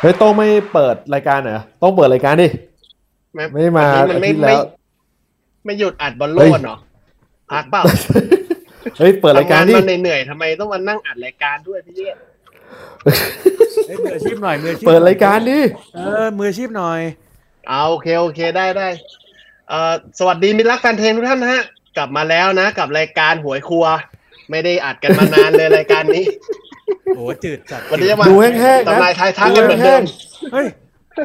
เฮ้ยโต้องไม่เปิดรายการเหรอต้องเปิดรายการดิ ไม่ไม่มาวันนี้มันไม่อาทิตย์ไม่แล้ว ไม่หยุดอัดบอลโลเฮ้ยกเนาะพักเปล่าเฮ้ยเปิดรายการดิทำงนมันเหนื่อยๆทำไมต้องมานั่งอัดรายการด้วยพี่เยศเฮ้ยมืออาชีพหน่อยมืออาชีพเปิดรายการดิเออมืออาชีพหน่อยเอาโอเคโอเคได้ได้เอ่อสวัสดีมิตรรักแฟนเพลงทุกท่านนะฮะ กลับมาแล้วนะ กับรายการหวยครัว ไม่ได้อัดกันมานานเลยรายการนี้ โอ้จืดจัดวันนี้จะมาดูแห้งๆนะทำลายทายทักกันเหมือนเดิมเฮ้ย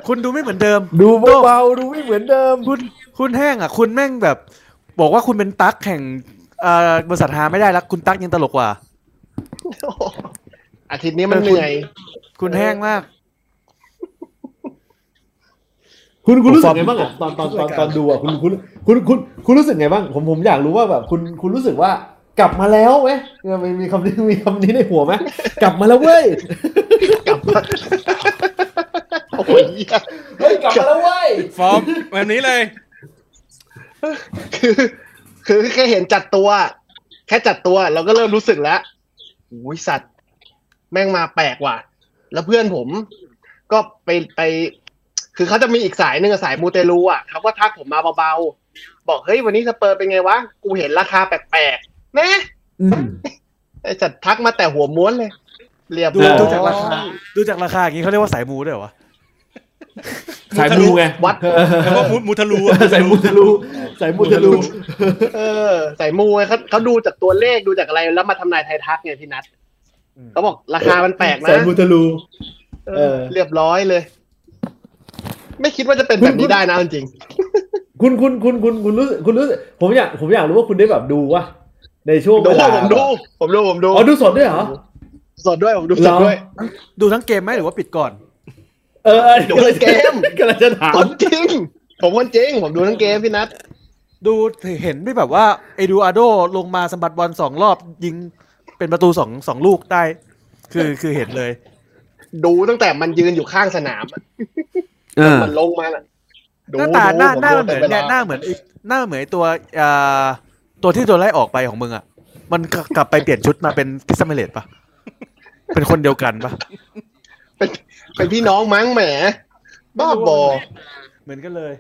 คุณดูไม่เหมือนเดิม ดูเบาๆดูไม่เหมือนเดิม คุณคุณแห้งอะ คุณแม่งแบบ บอกว่าคุณเป็นตั๊กแข่งเอ่อบริษัทหาไม่ได้แล้วคุณตั๊กยังตลกกว่าอาทิตย์นี้มันเหนื่อย คุณแห้งมาก คุณคุณรู้สึกผมไงบ้างอะตอนตอนตอนทุกรายการตอนดูอะคุณคุณคุณคุณคุณรู้สึกไงบ้าง ผมผมอยากรู้ว่าแบบ คุณคุณรู้สึกว่า กลับมาแล้วไหมเออมีมีคำนี้มีคำนี้ในหัวไหมกลับมาแล้วเว้ยกลับมาโอ้ยเหี้ยเฮ้ยกลับมาแล้วเว้ยฟอร์มแบบนี้เลย คือ คือแค่เห็นจัดตัว แค่จัดตัวเราก็เริ่มรู้สึกแล้วอุ้ยสัตว์ แม่งมาแปลกว่ะ แล้วเพื่อนผม ก็ไปไป คือเขาจะมีอีกสายหนึ่งอะสายมูเตลูอะเขาก็ทักผมมาเบาๆบอกเฮ้ยวันนี้สเปอร์เป็นไงวะ กูเห็นราคาแปลกๆ นะอืมไอ้จัดทักมาแต่หัวม้วนเลย เรียบดูร้อยดูจากราคาดูจากราคาอย่างนี้เขาเรียกว่าสายมูด้วยเหรอวะสายมูไงวัดแล้วก็มุมุทะลุอะสายมูทะลุสายมูทะลุเออสายมูไงเขาเขาดูจากตัวเลขดูจากอะไรแล้วมาทำนายไทายทักไงพี่นัทอืมเขาบอกราคามันแปลกนะสายมูทะลุเอเอออ เรียบร้อยเลย ไม่คิดว่าจะเป็นแบบนี้ได้นะจริงคุณคุณคุณคุณคุณรู้สึกคุณรู้สึกผมอยากผมอยากรู้ว่าคุณได้แบบดูวะ ในช่วงๆดูเวลาผมดู ผมดู ผมดู อ๋อ ดูสดด้วยเหรอ สดด้วย ผมดูเหสรดอด้วย ดูทั้งเกมไหมหรือว่าปิดก่อน เออเออดูเกมกำลังจะถามคนจริง ผมคนจริง ผมดูทั้งเกมพี่นัท ดูเห็นไม่แบบว่าเอดูอาโดลงมาสมบัติบอลสองรอบยิงเป็นประตูสองสองลูกได้ คือคือเห็นเลย ดูตั้งแต่มันยืนอยู่ข้างสนามอะเออมันลงมาน่ะดูหน้าตาดูหน้าผมหน้าดูเหมือนต็วเนี่ยลหน้าเหมือนไอ้หน้าเหมือนไอ้ตัวอ่า ตัวที่โดนไล่ออกไปของมึงอะ มันกกลับไปเปลี่ยนชุดมาเป็นพิซซ่าเมเลตปะเป็นคนเดียวกันปะเป็นพี่น้องมั้งแหม บ้าบอเหมือนกันเลย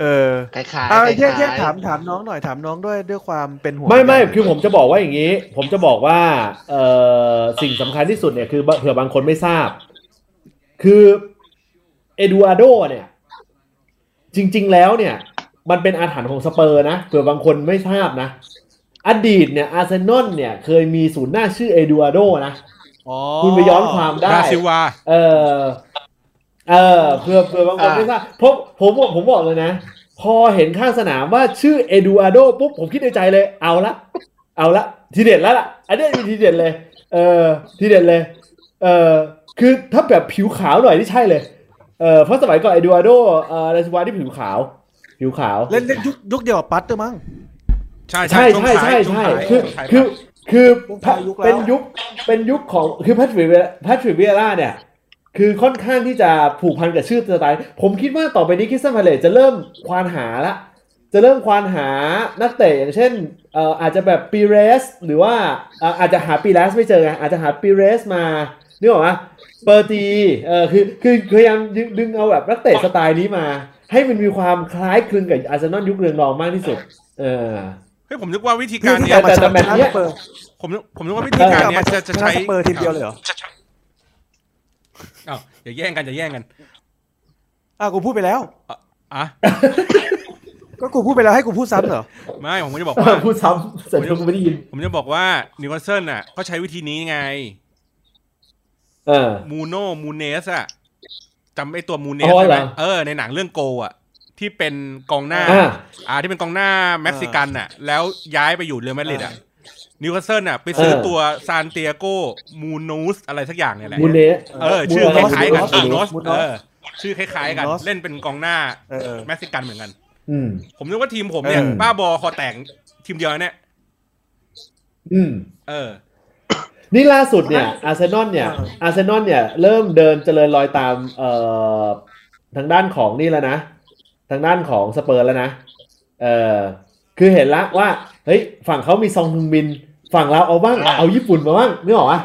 เออขายขายเอาขายแยกแยกขายถามถามน้องหน่อยถามน้องด้วยด้วยความเป็นห่วงไม่ไม่คือผมจะบอกว่าอย่างนี้ ผมจะบอกว่าเอ่อสิ่งสำคัญที่สุดเนี่ยคือเผื่อบางคนไม่ทราบ คือเอดูอาโดเนี่ย จริง ๆ แล้วเนี่ย มันเป็นอาถรรพ์ของสเปอร์นะเผื่อบางคนไม่ทราบนะ อดีตเนี่ยอาร์เซนอลเนี่ยเคยมีศูนย์หน้าชื่อเอดูอาโดนะอ๋อคุณไปย้อนความได้บราซิลวเออเออเผื่อเผื่อบางคนไม่ทราบเพราะผมผมผมบอกเลยนะ พอเห็นข้างสนามว่าชื่อเอดูอาโดปุ๊บผมคิดในใจเลย เอาละ เอาละ ทีเด็ดแล้วล่ะ อันนี้มีทีเด็ดเลย เออ ทีเด็ดเลย เออคือถ้าแบบผิวขาวหน่อยนี่ใช่เลย เออเพราะสมัยก่อนเอดูอาโดเอ่อราชวาที่ผิวขาว ผิวขาว เล่นเล่นยุคยุคเดียวกับปัตเตอร์มั้งใช่ใช่ช่วงใช่ท้าใช่ยช่วงใช่ท้ายคือช่วงท้ายคือคือยุคท้ายยุคแล้วเป็นยุคเป็นยุคของคือแพทริกแพทริกเวียร่าเนี่ย คือค่อนข้างที่จะผูกพันกับชื่อสไตล์ผมคิดว่าต่อไปนี้คริสตันพาเลตจะเริ่มควานหาละ จะเริ่มควานหานักเตะอย่างเช่นเอ่ออาจจะแบบปีเรส หรือว่าเอ่ออาจจะหาปีเรสไม่เจอไงอาจจะหาปีเรสมานึกออกไหมเปอร์ตีเออคือคือพยายามดึงดึงเอาแบบนักเตะสไตล์นี้มา ให้มันมีความคล้ายคลึงกับอาร์เซนอลยุคเรืองรองมากที่สุด เออเฮ้ยผมนึกว่าวิธีคืกาอรที่เนี้ยจะมาแต่ชแต่นะแมตช์เนี้ยสเปอร์ผมนึกผมนึกว่าวิธีการเนี้ยจะจะใช้ชนะสเปอร์ทีมเดียวเลยเหรออ้าวอย่าแย่งกันอย่าแย่งกันอะกูพูดไปแล้วอะก็กูพูดไปแล้วให้กูพูดซ้ำเหรอ ไม่ ผมจะบอกว่าพูดซ้ำแต่ผมไม่ได้ยิน ผมจะบอกว่านิวคาสเซิลน่ะเขาใช้วิธีนี้ไง เออมูโนมูเนสอะ จำไอตัวมูเนอ๋สอได้ไหมเหรอเออในหนังเรื่อง Goal อะที่เป็นกองหน้าอ่าอ่า ที่เป็นกองหน้าเม็กซิกันน่ะ แล้วย้ายไปอยู่เรอัลมาดริดอะนิวคาสเซิลน่ะ ไปซื้อเออตัวซานเตียโกมูเนสอะไรสักอย่างเนี่ยแหละมูเนสเออ ชื่อคล้ายๆกันมูโนโนสเออ ชื่อคล้ายๆกันมูโนสเล่นเป็นกองหน้าเออเออเม็กซิกันเหมือนกันอืมผมนึกว่าทีมผมเนี่ยเออบ้าบอคอแตกทีมเดียวเนี่ยอืมเออ นี่ล่าสุดเนี่ยอาร์เซนอลเนี่ยอาร์เซนอลเนี่ยเริ่มเดินเจริญรอยตามเอ่อทางด้านของนี่แล้วนะ ทางด้านของสเปอร์แล้วนะเอ่อคือเห็นละว่าเฮ้ยฝั่งเขามีซองฮึงมิน ฝั่งเราเอาบ้างเอาญี่ปุ่นมาบ้างนึกออกปะ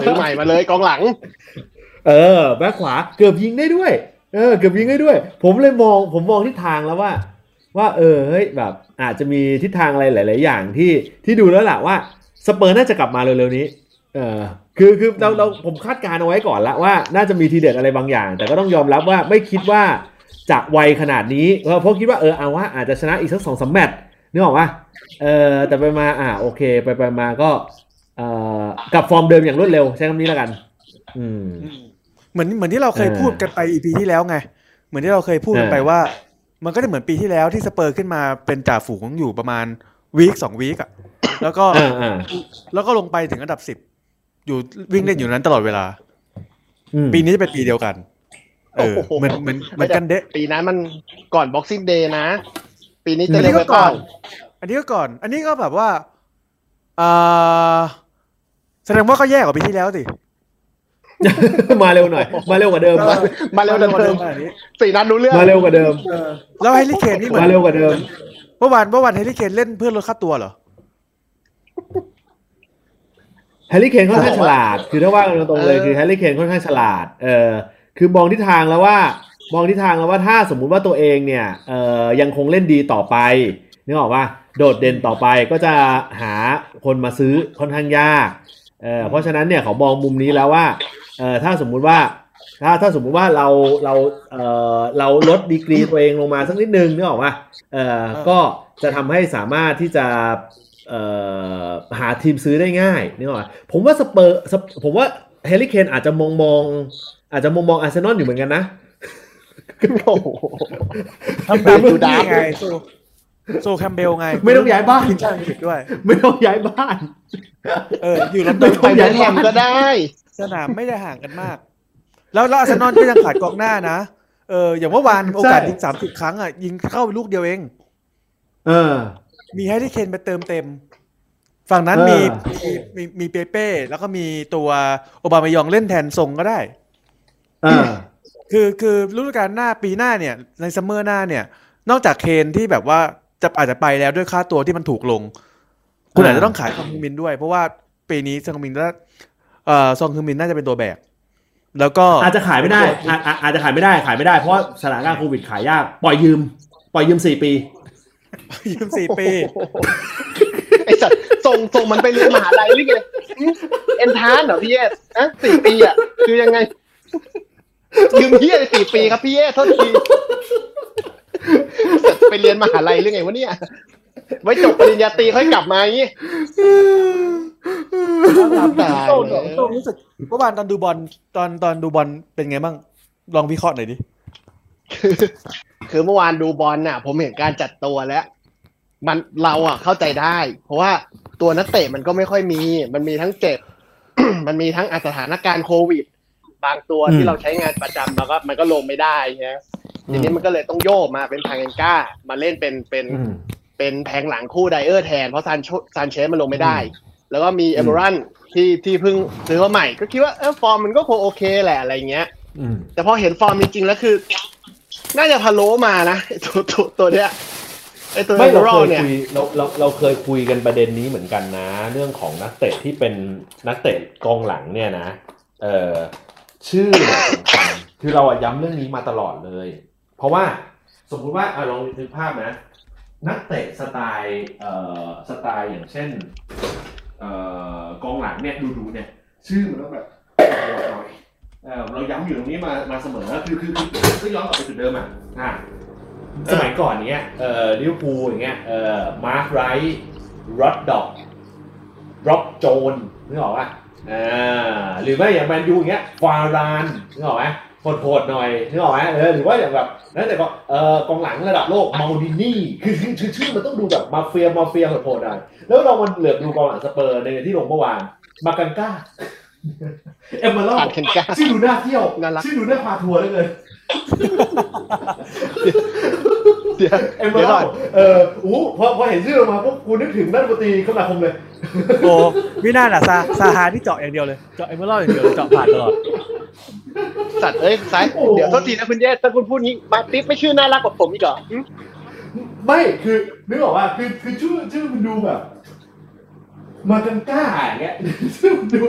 ซื้อใหม่มาเลยกองหลัง เออแบ็คขวาเกือบยิงได้ด้วย เออ เกือบยิงได้ด้วย ผมเลยมองผมมองทิศทางแล้วว่า ว่า เออเฮ้ยแบบ อาจจะมีทิศทางอะไรหลาย ๆ อย่างที่ที่ดูแล้วแหละว่าสเปอร์น่าจะกลับมาเร็ว ๆ นี้ เออคือคือเราเราผมคาดการณ์เอาไว้ก่อนละว่าน่าจะมีทีเด็ดอะไรบางอย่าง แต่ก็ต้องยอมรับว่าไม่คิดว่าจะไวขนาดนี้เพราะเพราะคิดว่าเออเอาว่าอาจจะชนะอีกสักสองสามแมตช์นึกออกปะเออแต่ไปมาอ่าโอเค ไปไปมาก็เอ่อกลับฟอร์มเดิมอย่างรวดเร็วใช้คำนี้แล้วกัน อืมเหมือนเหมือนที่เราเคยเออพูดกันไป EP ที่แล้วไง เหมือนที่เราเคยพูดกันไปเออว่า มันก็จะเหมือนปีที่แล้วที่สเปอร์ขึ้นมาเป็นจ่าฝูงอยู่ประมาณ week สอง week อะแล้วก็อ่าอ่าแล้วก็ลงไปถึงอันดับสิบ อยู่วิ่งเล่นอยู่นั้นตลอดเวลาอืมปีนี้จะเป็นปีเดียวกัน เออโอ้โหเหมือนเหมือนเหมือนกันเดะปีนั้นมันก่อน Boxing Day นะ ปีนี้จะอันเร็นี้วก็ไปก่ก่ออนนอันนี้ก็ก่อน อันนี้ก็แบบว่าอ่าแสดงว่าก็แย่กว่าปีที่แล้วสิมาเร็วหน่อย มาเร็วกว่าเดิม มามาเร็วกว่าเดิมอันนี้สี่นัดรู้เรื่องมาเร็วกว่าเดิมเออแล้วแฮร์รี่เคนนี่เหมือนมาเร็วกว่าเดิม เมื่อวานเมื่อวานแฮร์รี่เคนเล่นเพื่อลดค่าตัวเหรอ แฮร์รี่เคนค่อนข้างฉลาด คือถ้าว่ากันตรงๆเลยคือแฮร์รี่เคนค่อนข้างฉลาด เออคือมองทิศทางแล้วว่ามองทิศทางแล้วว่าถ้าสมมุติว่าตัวเองเนี่ยเออยังคงเล่นดีต่อไปนึกออกว่าโดดเด่นต่อไปก็จะหาคนมาซื้อค่อนข้างยากเออเพราะฉะนั้นเนี่ยเขามองมุมนี้แล้วว่าเออถ้าสมมุติว่าถ้าถ้าสมมุติว่าเราเราเออเราลดดีกรีตัวเองลงมาสักนิดนึงนึกออกว่าเออก็จะทำให้สามารถที่จะเอ่อ หาทีมซื้อได้ง่ายนี่หรอกปะผมว่าสเปอร์สเปผมว่าแฮร์รี่เคนอาจจะมองมอง อาจจะมองมองอาร์เซนอลอยู่เหมือนกันนะโอ้โหทำแบบดูดาร์กไงโซโซลแคมป์เบลล์ไง ไม่ต้องย้ายบ้านทีมชาติอังกฤษด้วย ไม่ต้องย้ายบ้าน เออ อยู่ลอนดไม่ต้องย้ายบ้าน ไปเวสต์แฮมก็ได้ สนามไม่ได้ห่างกันมาก แล้วแล้วอาร์เซนอลก็ยังขาดกองหน้านะเอออย่างเมื่อวานโอกาสยิงสามสิบครั้งอะยิงเข้าไปลูกเดียวเอง เออ มีแฮร์รี่เคนไปเติมเต็ม ฝั่งนั้นเออมีมีมีมีเปเป้ แล้วก็มีตัวโอบาเมยองเล่นแทนทรงก็ได้เออคือคือฤดูกาลหน้าปีหน้าเนี่ย ในซัมเมอร์หน้าเนี่ย นอกจากเคนที่แบบว่าจะอาจจะไปแล้วด้วยค่าตัวที่มันถูกลง คุณอาจจะต้องขายซองฮึงมินด้วย เพราะว่าปีนี้ซองฮึงมินน่าเอ่อซองฮึงมินน่าจะเป็นตัวแบกแล้วก็อาจจะขายไม่ได้อาอาอาจจะขายไม่ได้ขายไม่ได้เพราะว่าสถานการณ์โควิดขายยาก ปล่อยยืม ปล่อยยืมสี่ปี ยืมสี่ปีไอสัตว์ส่งส่งมันไปเรียนมหาลัยหรือไงหึเอ็นทานเหรอพี่เอสอะสี่ปีอะคือยังไง ยืมพี่เอสสี่ปีครับพี่เอสโทษทีสัตว์ไปเรียนมหาลัยหรือไงวะเนี่ยไว้จบปริญญาตรีค่อยกลับมาอย่างงี้ตายโต้งโต้งรู้สึกเมื่อวานตอนดูบอลตอนตอนดูบอลเป็นไงบ้างลองวิเคราะห์หน่อยดิคือเมื่อวานดูบอลน่ะ ผมเห็นการจัดตัวแล้ว มันเราอะเข้าใจได้ เพราะว่าตัวนักเตะมันก็ไม่ค่อยมี มันมีทั้งเจ็บ มันมีทั้งอะสถานการณ์โควิด บางตัวอืมที่เราใช้งานประจำแล้วก็มันก็ลงไม่ได้ใช่ไหมทีนี้มันก็เลยต้องโยกมาเป็นทางเอนก้า มาเล่นเป็นเป็นอืมเป็นแผงหลังคู่ไดเออร์แทน เพราะซานโชซานเชสมันลงไม่ได้อืมแล้วก็มีอืมเอเบรันที่ที่เพิ่งซื้อมาใหม่ ก็คิดว่าเออฟอร์มมันก็คงโอเคแหละอะไรเงี้ยอืมแต่พอเห็นฟอร์มจริงๆแล้วคือ น่าจะพะโล้มานะไอ้ตัวตัวตัวเนี้ย ไอตัวไม่เอเราเบรัเคลยเนี่ยคุยเราเราเราเคยคุยกันประเด็นนี้เหมือนกันนะ เรื่องของนักเตะที่เป็นนักเตะกองหลังเนี่ยนะ เออชื่อเนี่ยสำคัญคือเราอะย้ำเรื่องนี้มาตลอดเลย เพราะว่าสมมุติว่าอะลองนึกภาพนะ นักเตะสไตล์เอ่อสไตล์อย่างเช่นเอ่อกองหลังเนี่ยดูดูๆเนี่ย ชื่อมันต้องแบบโหดหน่อยเออเราย้ำอยู่ตรงนี้มามาเสมอคือคือคือก็ย้อนกลับไปจุดเดิมอะอะ สมัยก่อนเนี้ยเอ่อลิเวอร์พูลอย่างเงี้ยเอ่อมาร์คไรท์รัดด็อคร็อบโจนส์นึกออกป่ะอ่าหรือไม่อย่างแมนยูอย่างเงี้ยวารานนึกออกไหมโหดๆหน่อยนึกออกไหมเออหรือว่าอย่างแบบนั่นแต่ก็เอ่อกองหลังระดับโลกมาดินี่คือคือคือชื่อมันต้องดูแบบมาเฟียมาเฟียโหดๆหน่อยแล้วเรามันเหลือบดูกองหลังสเปอร์ในที่ลงเมื่อวานมากันก้าเอ็มเบอร์ลอ่านเคนก้าชื่อดูน่าเที่ยวน่ารักชื่อดูน่าพาทัวร์เหลยเลยเดี๋ยวเอ็มเบอเดี๋ยวร์ก่อนเอออู้พอพอเห็นชื่อออกมาปุ๊บกูนึกถึงนักดนตรีคมนาคมเลยโอ้ไม่น่าล่ะซาซาฮาที่เจาะอย่างเดียวเลยเจาะเอเมอรัลอย่างเดียวเลยเจาะผ่านตลอดสัตว์เอ้ยซ้ายโอ้เดี๋ยวโทษทีนะคุณเยสถ้าคุณพูดงี้มาติ๊บไม่ชื่อน่ารักกว่าผมอีกเหรอหึไม่คือนึกออกว่าคือคือชื่อชื่อมันดูแบบมากันกล้าอย่างเงี้ยชื่อมันดู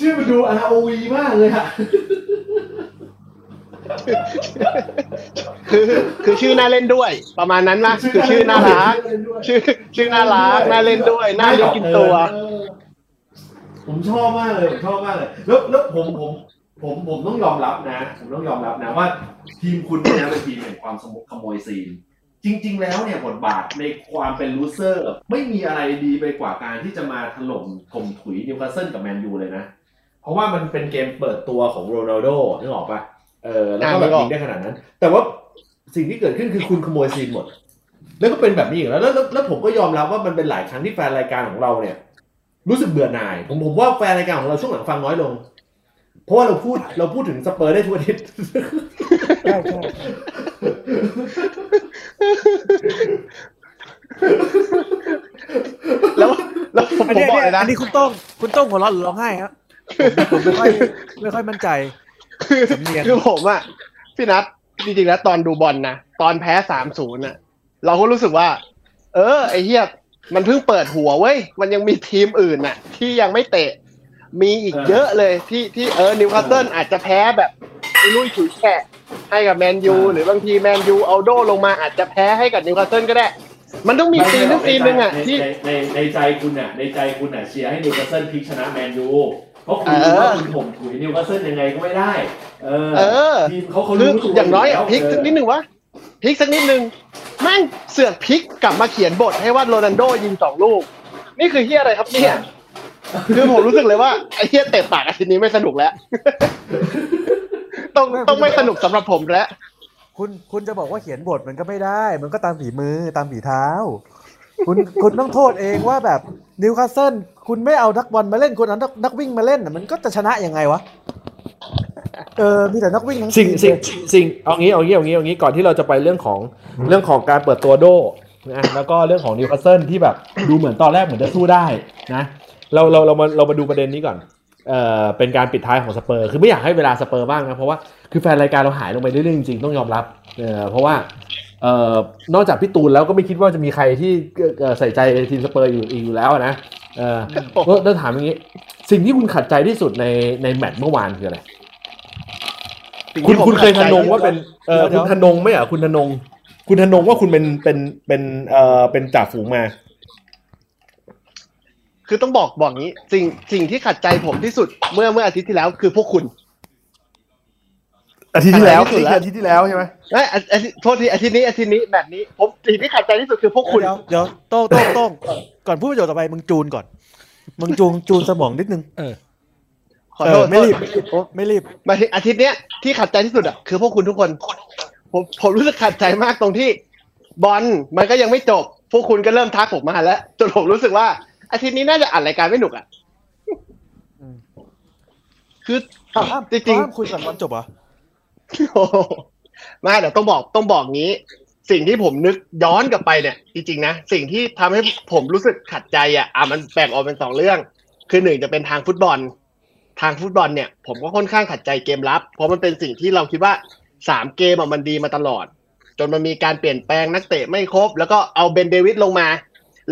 ชื่อมันดู ROV มากเลยอะ คือคือชื่อน่าเล่นด้วย ประมาณนั้นนะคือชื่อน่ารักชื่อชื่อน่ารักน่าเล่นด้วยน่าเลี้ยงกินตัวเออผมชอบมากเลยผมชอบมากเลย แล้วแล้วผมผมผมผมต้องยอมรับนะ ผมต้องยอมรับนะว่า ทีมคุณเนี่ยเป็นทีมแห่งความสมขโมยซีน จริง ๆ แล้วเนี่ยบทบาทในความเป็น loser ไม่มีอะไรดีไปกว่าการที่จะมาถล่มถมถุยนิวคาสเซิลกับแมนยูเลยนะ เพราะว่ามันเป็นเกมเปิดตัวของโรนัลโดนึกออกปะ เออแล้วก็แบบยิงได้ขนาดนั้น แต่ว่าสิ่งที่เกิดขึ้นคือคุณขโมยซีนหมด แล้วก็เป็นแบบนี้อีกแล้วแล้วแล้ว แล้วผมก็ยอมรับว่ามันเป็นหลายครั้งที่แฟนรายการของเราเนี่ย รู้สึกเบื่อหน่าย ผมผมว่าแฟนรายการของเราช่วงหลังฟังน้อยลง เพราะว่าเราพูดเราพูดถึงสเปอร์ได้ทุกอาทิตย์ใช่ใช่แล้วแล้วผมอันผมนี้บอกเลยนะอันนี้คุณโต้งคุณโต้งหัวเราะหรือร้องไห้ครับผมผมไม่ค่อยไม่ค่อยมั่นใจ คือสำเนียงคือผมอะพี่นัทจริงๆแล้วตอนดูบอลนะตอนแพ้สามศูนย์อะเราก็รู้สึกว่า เออ ไอ้เฮียมันเพิ่งเปิดหัวเว้ย มันยังมีทีมอื่นน่ะ ที่ยังไม่เตะ มีอีกเออเยอะเลยที่ที่เออนิวคาสเซิลอาจจะแพ้แบบไอ้ลุยฉุยแฉะให้กับแมนยูเออหรือบางทีแมนยูเอาโดลงมาอาจจะแพ้ให้กับนิวคาสเซิลก็ได้ มันต้องมีซีนนึงซีนหนึ่งอะในที่ในในในใจคุณอะในใจคุณอะเชียร์ให้นิวคาสเซิลพลิกชนะแมนยู เพราะคุณเออรู้ว่าคุณผมถุยนิวคาสเซิลยังไงก็ไม่ได้ เออเออทีมเขาเขาคือรู้ตัวอย่างน้อยอะแล้วพลิกสักนิดหนึ่งวะพลิกสักนิดหนึ่งแม่งเสือกพลิกกลับมาเขียนบทให้ว่าโรนัลโดยิงสองลูก นี่คือเฮียอะไรครับเนี่ยคือผมรู้สึกเลยว่าไอ้เฮียเตะปากอาทิตย์นี้ไม่สนุกแล้วต้องต้องไม่สนุกสำหรับผมแล้วคุณคุณจะบอกว่าเขียนบทมันก็ไม่ได้ มันก็ตามฝีมือตามฝีเท้า คุณคุณต้องโทษเองว่าแบบนิวคาสเซิลคุณไม่เอานักบอลมาเล่นคุณเอานักนักวิ่งมาเล่นน่ะมันก็จะชนะยังไงวะเออมีแต่นักวิ่งทั้งซิ่งทีมซิ่งเลยซิ่งเอางี้เอางี้เอางี้เอางี้ก่อนที่เราจะไปเรื่องของเรื่องของการเปิดตัวโดนะแล้วก็เรื่องของนิวคาสเซิลที่แบบดูเหมือนตอนแรกเหมือนจะสู้ได้นะเราเราเรามาเรามาดูประเด็นนี้ก่อนเอ่อเป็นการปิดท้ายของสเปอร์คือไม่อยากให้เวลาสเปอร์บ้างนะเพราะว่าคือแฟนรายการเราหายลงไปเรื่อยๆจริงๆต้องยอมรับเอ่อเพราะว่า เอ่อนอกจากพี่ตูนแล้วก็ไม่คิดว่าจะมีใครที่เอ่อใส่ใจทีมสเปอร์อยู่อีกอยู่แล้วนะเออก็ต้องถามอย่างนี้ สิ่งที่คุณขัดใจที่สุดในในแมตช์เมื่อวานคืออะไรสิ่งคุณที่ผมคุณเคยขัทดใจนงว่าเป็นเออคุณทนงไหมอะคุณทนง คุณทนงว่าคุณเป็นเป็นเป็นเอ่อเป็นจ่าฝูงมา คือต้องบอกบอกงี้สิ่งสิ่งที่ขัดใจผมที่สุดเมื่อเมื่ออาทิตย์ที่แล้วคือพวกคุณ อาทิตย์ที่แล้วอะไรที่สุดแล้วอาทิตย์ที่แล้วใช่ไหมเอ้ยอาอาทิตย์โทษทีอาทิตย์นี้อาทิตย์นี้แบบนี้ ผมสิ่งที่ขัดใจที่สุดคือพวกคุณเดี๋ยวเดี๋ยวโต้งโต้งโต้งก่อนพูดประโยชน์ต่อไปมึงจูนก่อนมึงจูนจูนสมองนิดนึงขอโทษเออไม่รีบโอ้ไม่รีบมาถึงอาทิตย์เนี้ยที่ขัดใจที่สุดอะคือพวกคุณทุกคน ผมผมรู้สึกขัดใจมากตรงที่ บอลมันก็ยังไม่จบ พวกคุณก็เริ่มทักผมมาแล้วจนผมรู้สึกว่า อาทิตย์นี้น่าจะอ่านรายการไม่หนุกอะอืมคืออ้าวห้ามจริงห้ามคุยก่อนวันจบเหรอๆโอ้โห ไม่เดี๋ยวต้องบอกต้องบอกงี้ สิ่งที่ผมนึกย้อนกลับไปเนี่ย จริงๆนะ สิ่งที่ทำให้ผมรู้สึกขัดใจอะอะมันแบ่งออกเป็นสองเรื่อง คือหนึ่งจะเป็นทางฟุตบอล ทางฟุตบอลเนี่ย ผมก็ค่อนข้างขัดใจเกมรับ เพราะมันเป็นสิ่งที่เราคิดว่าสามเกมมันดีมาตลอด จนมันมีการเปลี่ยนแปลงนักเตะไม่ครบ แล้วก็เอาเบนเดวิดลงมา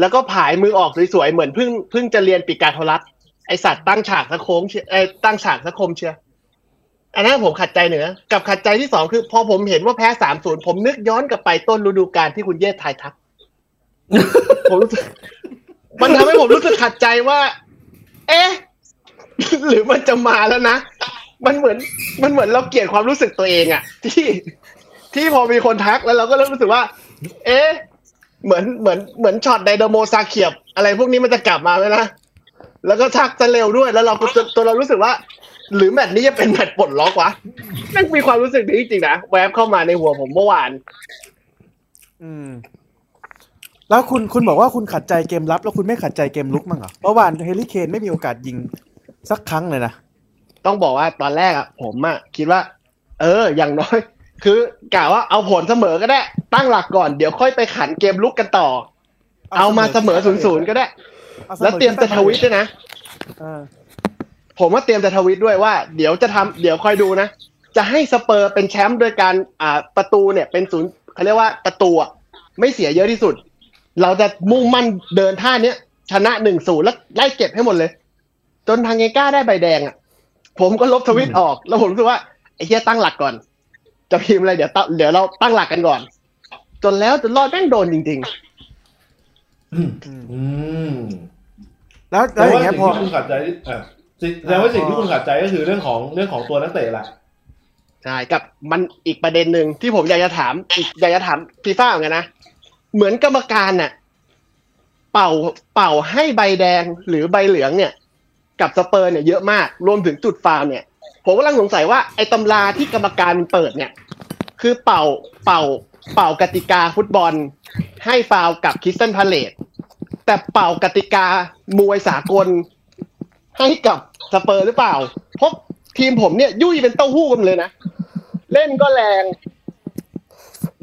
แล้วก็ผายมือออกสวยๆเหมือนเพิ่งเพิ่งจะเรียนปีกาโทรัสไอสัตว์ตั้งฉากสะโค้งเชียไอตั้งฉากสะคมเชีย อันนั้นผมขัดใจเหนือกับขัดใจที่สองคือ พอผมเห็นว่าแพ้สามศูนย์ผมนึกย้อนกลับไปต้นฤดูกาลที่คุณเยศทายทักผมรู้สึกมันทำให้ผมรู้สึกขัดใจว่า เอ๊ะ หรือมันจะมาแล้วนะ มันเหมือน มันเหมือนเราเกลียดความรู้สึกตัวเองอะที่ที่พอมีคนทักแล้วเราก็เริ่มรู้สึกว่า เอ๊ะ เหมือนเหมือนเหมือนช็อตไดนาโมซาเกร็บ อะไรพวกนี้มันจะกลับมาไหมนะแล้วก็ทักจะเร็วด้วย แล้วเราก็ตัวตัวเรารู้สึกว่า หรือแมตช์นี้จะเป็นแมตช์ปลดล็อกวะนั่งมีความรู้สึกนี้จริงๆนะแวบเข้ามาในหัวผมเมื่อวาน อืม แล้วคุณคุณบอกว่าคุณขัดใจเกมรับ แล้วคุณไม่ขัดใจเกมรุกมั่งเหรอเมื่อวานแฮร์รี่เคนไม่มีโอกาสยิงสักครั้งเลยนะต้องบอกว่าตอนแรกอะผมอะคิดว่า เออ อย่างน้อย คือกะว่าเอาผลเสมอก็ได้ ตั้งหลักก่อนเดี๋ยวค่อยไปขันเกมลุกกันต่อ เอามาเสมอศูนย์ศูนย์ก็ได้อาสอแล้วเตรียมจะทวิตด้วยนะเออ ผมว่าเตรียมจะทวิตด้วยว่าเดี๋ยวจะทำเดี๋ยวคอยดูนะ จะให้สเปอร์เป็นแชมป์โดยการอ่าประตูเนี่ยเป็นศูนย์เขาเรียกว่าประตูอะไม่เสียเยอะที่สุด เราจะมุ่งมั่นเดินท่าเนี้ยชนะหนึ่งศูนย์แล้วไล่เก็บให้หมดเลย จนทางเงก้าได้ใบแดงอะ ผมก็ลบทวิตออก แล้วผมรู้สึกว่าไอ้เฮียตั้งหลักก่อน จะพิมพ์อะไรเดี๋ยวตั้งเดี๋ยวเราตั้งหลักกันก่อน จนแล้วจนรอดแม่งโดนจริงอืมอืมอืมแล้วแต่แล้วอย่าว่างเงี้ยสิ่งพอ ที่คุณขัดงแต่ว่าสิ่งที่คุณขัดใจก็คือเรื่องของเรื่องของตัวนักเตะแหละใช่กับมันอีกประเด็นหนึ่งที่ผมอยากจะถามอีกอยากจะถามฟีฟ่าเหมือนกันนะเหมือนกรรมการน่ะ เป่าเป่าให้ใบแดงหรือใบเหลืองเนี่ย กับสเปอร์เนี่ยเยอะมากรวมถึงจุดฟาวล์เนี่ย ผมกำลังสงสัยว่าไอ้ตำราที่กรรมการเปิดเนี่ย คือเป่าเป่าเป่ากติกาฟุตบอล ให้ฟาวล์กับคริสตัลพาเลซแต่เป่ากติกามวยสากลให้กับ สเปอร์หรือเปล่าเพราะทีมผมเนี่ยยุ่ยเป็นเต้าหู้กันเลยนะ เล่นก็แรง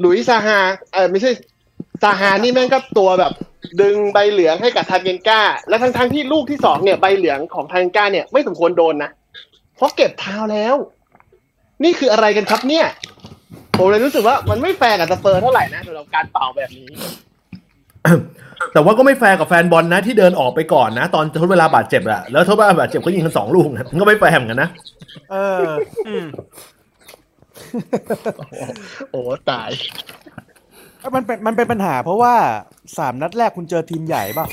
หลุยส์ซาฮาเออไม่ใช่ซาฮานี่แม่งก็ตัวแบบ ดึงใบเหลืองให้กับทากันก้า และทั้งทั้งๆที่ลูกที่สองเนี่ยใบเหลืองของทากันก้าเนี่ยไม่สมควรโดนนะเพราะเก็บเท้าแล้ว นี่คืออะไรกันครับเนี่ยผมเลยรู้สึกว่ามันไม่แฟร์กับสเปอร์เท่าไหร่นะสำหรับการเป่าแบบนี้ แต่ว่าก็ไม่แฟร์กับแฟนบอลนะที่เดินออกไปก่อนนะ ตอนทดเวลาบาดเจ็บอะแล้วทดเวลาบาดเจ็บก็ยิงกันสองลูกนะมันก็ไม่แฟร์เหมือนกันนะเอออืมโอ้ตายมันเป็นมันเป็นปัญหา เพราะว่าสามนัดแรกคุณเจอทีมใหญ่ป่ะ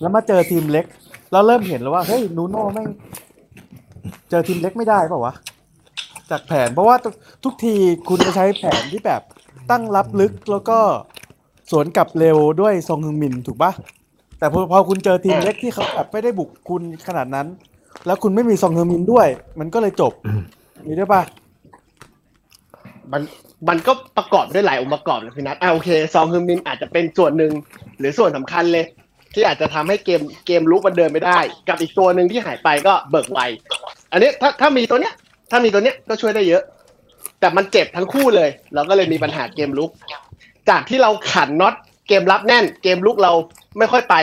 แล้วมาเจอทีมเล็ก เราเริ่มเห็นแล้วว่าเฮ้ยนูโน่แม่งเจอทีมเล็กไม่ได้เปล่าวะจากแผน เพราะว่าทุกทุกทีคุณจะใช้แผนที่แบบตั้งรับลึกแล้วก็ สวนกลับเร็วด้วยซองฮึงมินถูกปะแต่พอพอคุณเจอทีมเล็กที่เขาแบบไม่ได้บุกคุณขนาดนั้น แล้วคุณไม่มีซองฮึงมินด้วย มันก็เลยจบนี่ได้ปะมันมันก็ประกอบด้วยหลายองค์ประกอบนะพี่นัทอ่าโอเคซองฮึมมินอาจจะเป็นส่วนหนึ่งหรือส่วนสำคัญเลย ที่อาจจะทำให้เกมเกมลุกมันเดินไม่ได้ กับอีกตัวหนึ่งที่หายไปก็เบิกไวอันนี้ถ้าถ้ามีตัวเนี้ย ถ้ามีตัวเนี้ยก็ช่วยได้เยอะ แต่มันเจ็บทั้งคู่เลย เราก็เลยมีปัญหาเกมลุก จากที่เราขันน็อตเกมรับแน่น เกมลุกเราไม่ค่อยไป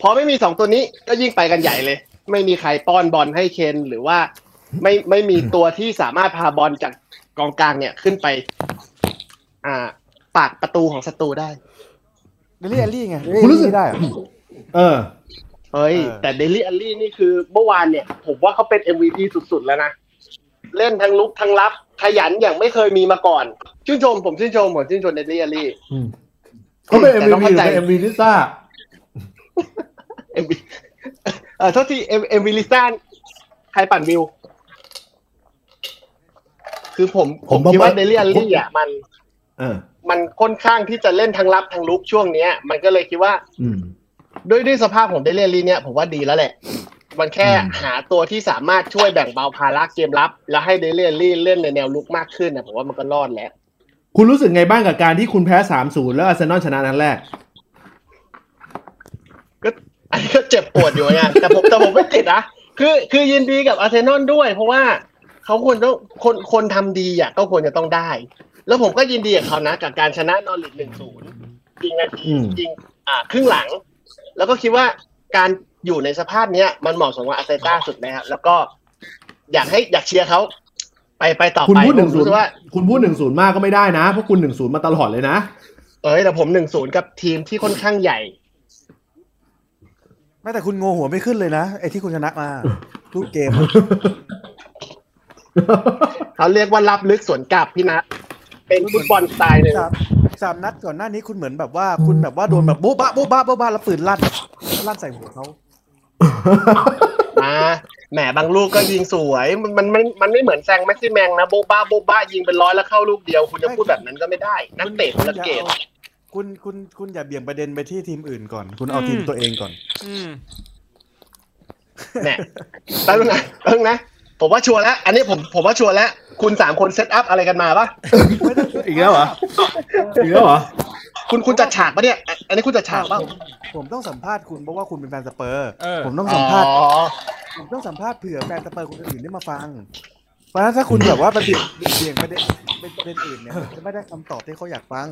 พอไม่มีสองตัวนี้ก็ยิ่งไปกันใหญ่เลย ไม่มีใครป้อนบอลให้เคนหรือว่า ไม่ไม่มีตัวที่สามารถพาบอลจากกองกลางเนี่ยขึ้นไป อ่า ปากประตูของศัตรูได้เดลี่อัลลี่ไงเดลี่คุณแอรู้ลสึกลี่ได้เหรอเออเฮ้ยเออแต่เดลี่อัลลี่นี่คือเมื่อวานเนี่ย ผมว่าเขาเป็น MVP สุดๆแล้วนะ เล่นทั้งรุกทั้งรับ ขยันอย่างไม่เคยมีมาก่อน ชื่นชมผมชื่นชมผมชื่นชมเดลี่อัลลี่เขาเป็นแต่ MVP ต้องหเข้ารือใจเป็น MVP ลิซ่า MVP เออโทษที M- MVP ลิซ่าใครปั่นวิว คือผมผผมมว่าคิดว่าไม่เดลี่อัลลี่อะมันเออมันค่อนข้างที่จะเล่นทั้งรับทั้งรุกช่วงเนี้ย มันก็เลยคิดว่าอืมด้วยด้วยสภาพของเดลี่อัลลี่เนี่ย ผมว่าดีแล้วแหละ มันแค่อืมหาตัวที่สามารถช่วยแบ่งเบาภาระเกมรับ แล้วให้เดลี่อัลลี่เล่นในแนวรุกมากขึ้นนะผมว่ามันก็รอดแล้ว คุณรู้สึกไงบ้างกับการที่คุณแพ้สามศูนย์แล้วอาร์เซนอลชนะนัดแรก ก็อันนี้ก็เจ็บปวดอยู่ไงแต่ผมแต่ผมไม่ติดนะคือคือยินดีกับอาร์เซนอลด้วย เพราะว่าเขาควรต้องคนคนทำดีอะก็ควรจะต้องได้ แล้วผมก็ยินดีกับเขานะกับการชนะนอริทหนึ่งศูนย์ยิงนาทีอืมยิงอ่า ครึ่งหลัง แล้วก็คิดว่าการอยู่ในสภาพเนี้ยมันเหมาะสมกับอาร์เตต้าสุดแล้วแล้วก็อยากให้อยากเชียร์เขา ไปไปต่อคุณไปพูดหนึ่งผมศูนรู้ย์สึกว่าคุณพูดหนึ่งศูนย์มากก็ไม่ได้นะเพราะคุณหนึ่งศูนย์มาตลอดเลยนะเอ้ยแต่ผมหนึ่งศูนย์กับทีมที่ค่อนข้างใหญ่ ไม่แต่คุณโงหัวไม่ขึ้นเลยนะไอ้ที่คุณชนะมาทุกเกมเขาเรียกว่ารับลึกสวนกลับพี่นัทเป็นฟุตบอลสไตล์หนึ่งสามสามนัดก่อนหน้านี้คุณเหมือนแบบว่าคุณแบบว่าโดนแบบโบ๊ะบะโบ๊ะบะโบ๊ะบะแล้วปืนลั่นลั่นใส่หัวเขามา แหมบางลูกก็ยิงสวยมันมันมันมันไม่เหมือนแซงแม็กซิแมงนะโบ๊ะบ้าโบ๊ะบ้ายิงเป็นร้อยแล้วเข้าลูกเดียว คุณจะพูดแบบนั้นก็ไม่ได้ นักเตะคนละเกมคุณคุณคุณอย่าเบี่ยงประเด็นไปที่ทีมอื่นก่อน คุณเอาทีมตัวเองก่อนอืมแหมแป๊บนึงนะแป๊บนึงนะผมว่าชัวร์แล้ว อันนี้ผมผมว่าชัวร์แล้ว คุณสามคนเซตอัพอะไรกันมาปะอีกแล้วเหรออีกแล้วเหรอ คุณคุณจัดฉากปะเนี่ยอะอันนี้คุณจัดฉากปะผมผมต้องสัมภาษณ์คุณเพราะว่าคุณเป็นแฟนสเปอร์เออผมต้องอ๋สัมภาษณ์อผมต้องสัมภาษณ์เผื่อแฟนสเปอร์คนอื่นได้มาฟัง เพราะฉะนั้นถ้าคุณแบบว่าไปเบี่ยงเบี่ยงประเด็นเป็นประเด็นอื่นเนี่ยจะไม่ได้คำตอบที่เขาอยากฟัง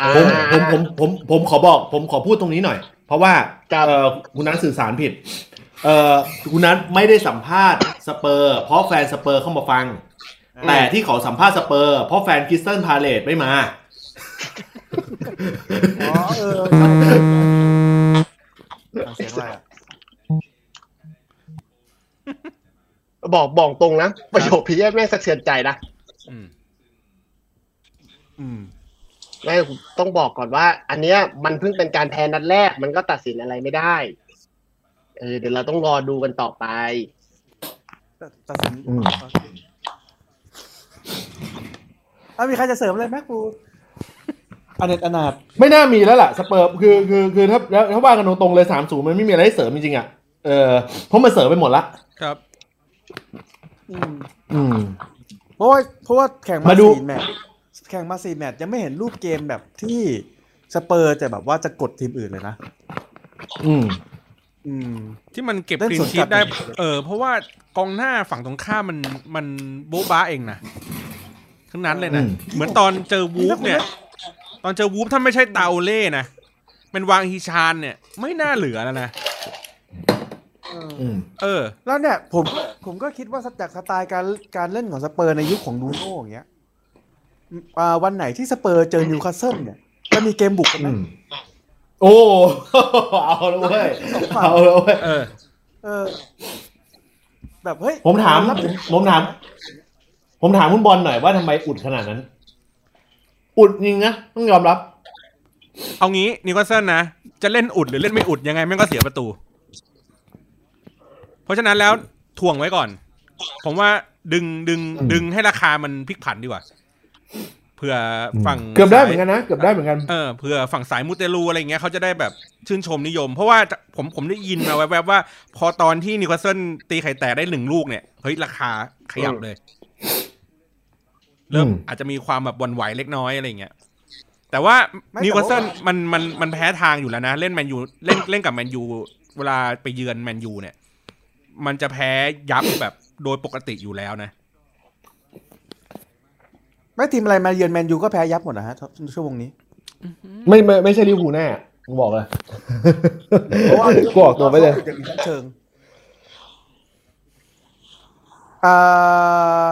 อ่าผมผมผมผมผมขอบอก ผมขอพูดตรงนี้หน่อย เพราะว่าครับเออคุณนัทสื่อสารผิดเออคุณนัทไม่ได้สัมภาษณ์สเปอร์ เพราะแฟนสเปอร์เข้ามาฟัง แต่ที่ขอสัมภาษณ์สเปอร์เพราะแฟนคริสตัลพาเลซไม่มา อ๋อเออฟังเสียงอะไรอะบอกบอกตรงนะ ประโยคพี่แย่แม่งสะเทือนใจนะอืม อืมแม่ต้องบอกก่อนว่า อันเนี้ย มันเพิ่งเป็นการแพ้นัดแรก มันก็ตัดสินอะไรไม่ได้เออเดี๋ยวเราต้องรอดูกันต่อไปตัดสินอืมอะมีใครจะเสริมอะไรไหมครู อเนตอนาถไม่น่ามีแล้วล่ะสเปอร์คือคือคือถ้าถ้าว่ากันตรงๆเลยสามศูนย์มันไม่มีอะไรให้เสริมจริงๆอะเออเพราะมันเสริมไปหมดละครับอืมเพราะว่าเพราะว่าแข่งมาสี่แมตช์แข่งมาสี่แมตช์ยังไม่เห็นรูปเกมแบบที่สเปอร์จะแบบว่าจะกดทีมอื่นเลยนะ อืม อืม ที่มันเก็บเล่น clean sheet ได้ เออ เพราะว่ากองหน้าฝั่งตรงข้ามมันมันโบ๊ะบ้าเองนะทั้งนั้นเลยนะ เหมือนตอนเจอวูฟเนี่ย ตอนเจอวูล์ฟถ้าไม่ใช่ตราโอเร่นะเป็นฮวางฮีชานเนี่ย ไม่น่าเหลือแล้วนะ อืม เออ แล้วเนี่ยผมผมก็คิดว่าจากสไตล์การการเล่นของสเปอร์ในยุคของนูโน่อย่างเงี้ยอ่าวันไหนที่สเปอร์เจอนิวคาสเซิลเนี่ยจะมีเกมบุกกันไหมอืมโอ้ เอาแล้วเว้ย เอาแล้วเว้ย เออ เออ แบบเฮ้ยผมถาม รับผมถาม ผมถามคุณบอลหน่อยว่าทำไมอุดขนาดนั้น อุดจริงนะต้องยอมรับ เอางี้นิวคาสเซิลนะ จะเล่นอุดหรือเล่นไม่อุดยังไงแม่งก็เสียประตู เพราะฉะนั้นแล้วถ่วงไว้ก่อน ผมว่าดึงดึงอืมดึงให้ราคามันพลิกผันดีกว่าเผื่อฝั่งเกือบได้เหมือนกันนะเกือบได้เหมือนกันเออเผื่อฝั่งสายมูเตลูอะไรเงี้ยเขาจะได้แบบชื่นชมนิยม เพราะว่าผมผมได้ยินมาแวบๆว่า พอตอนที่นิวคาสเซิลตีไข่แตกได้หนึ่งลูกเนี่ยเฮ้ยราคาขยับเลย เริ่มอืมอาจจะมีความแบบหวั่นไหวเล็กน้อยอะไรเงี้ยแต่ว่านิวคาสเซิลมันมันมันแพ้ทางอยู่แล้วนะ เล่นแมนยูเล่นเล่นกับแมนยูเวลาไปเยือนแมนยูเนี่ย มันจะแพ้ยับแบบโดยปกติอยู่แล้วนะไม่ทีมอะไรมาเยือนแมนยูก็แพ้ยับหมดนะฮะชั่วโมงนี้ ไม่ไม่ไม่ใช่ลิเวอร์พูลแน่ผมบอกเลยเพราะว่ากูออกตัวไปเลยอย่างนี้เชิงอ่า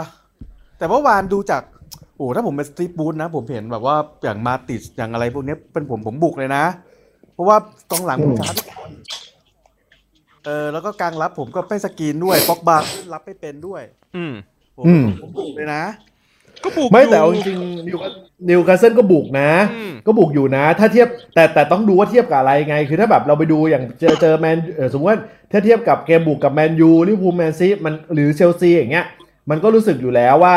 แต่เมื่อวานดูจากโอ้ถ้าผมเป็นสตีฟบูธนะ ผมเห็นแบบว่าอย่างมาติสอย่างอะไรพวกเนี้ยเป็นผมผมบุกเลยนะ เพราะว่ากองหลังผมช้าทุกคนเออแล้วก็กลางรับผมก็ไม่สกรีนด้วยป็อกบารับไม่เป็นด้วย อืมผมอืมผมบุกเลยนะก็ปลูกไม่อยู่แต่เอาจริงๆนิวนิวคาสเซิลก็บุกนะอืมก็บุกอยู่นะ ถ้าเทียบแต่แต่ต้องดูว่าเทียบกับอะไรไง คือถ้าแบบเราไปดูอย่างเจอเจอแมนเออสมมติว่าถ้าเทียบกับเกมบุกกับแมนยูลิเวอร์พูลแมนซิมันหรือเชลซีอย่างเงี้ย มันก็รู้สึกอยู่แล้วว่า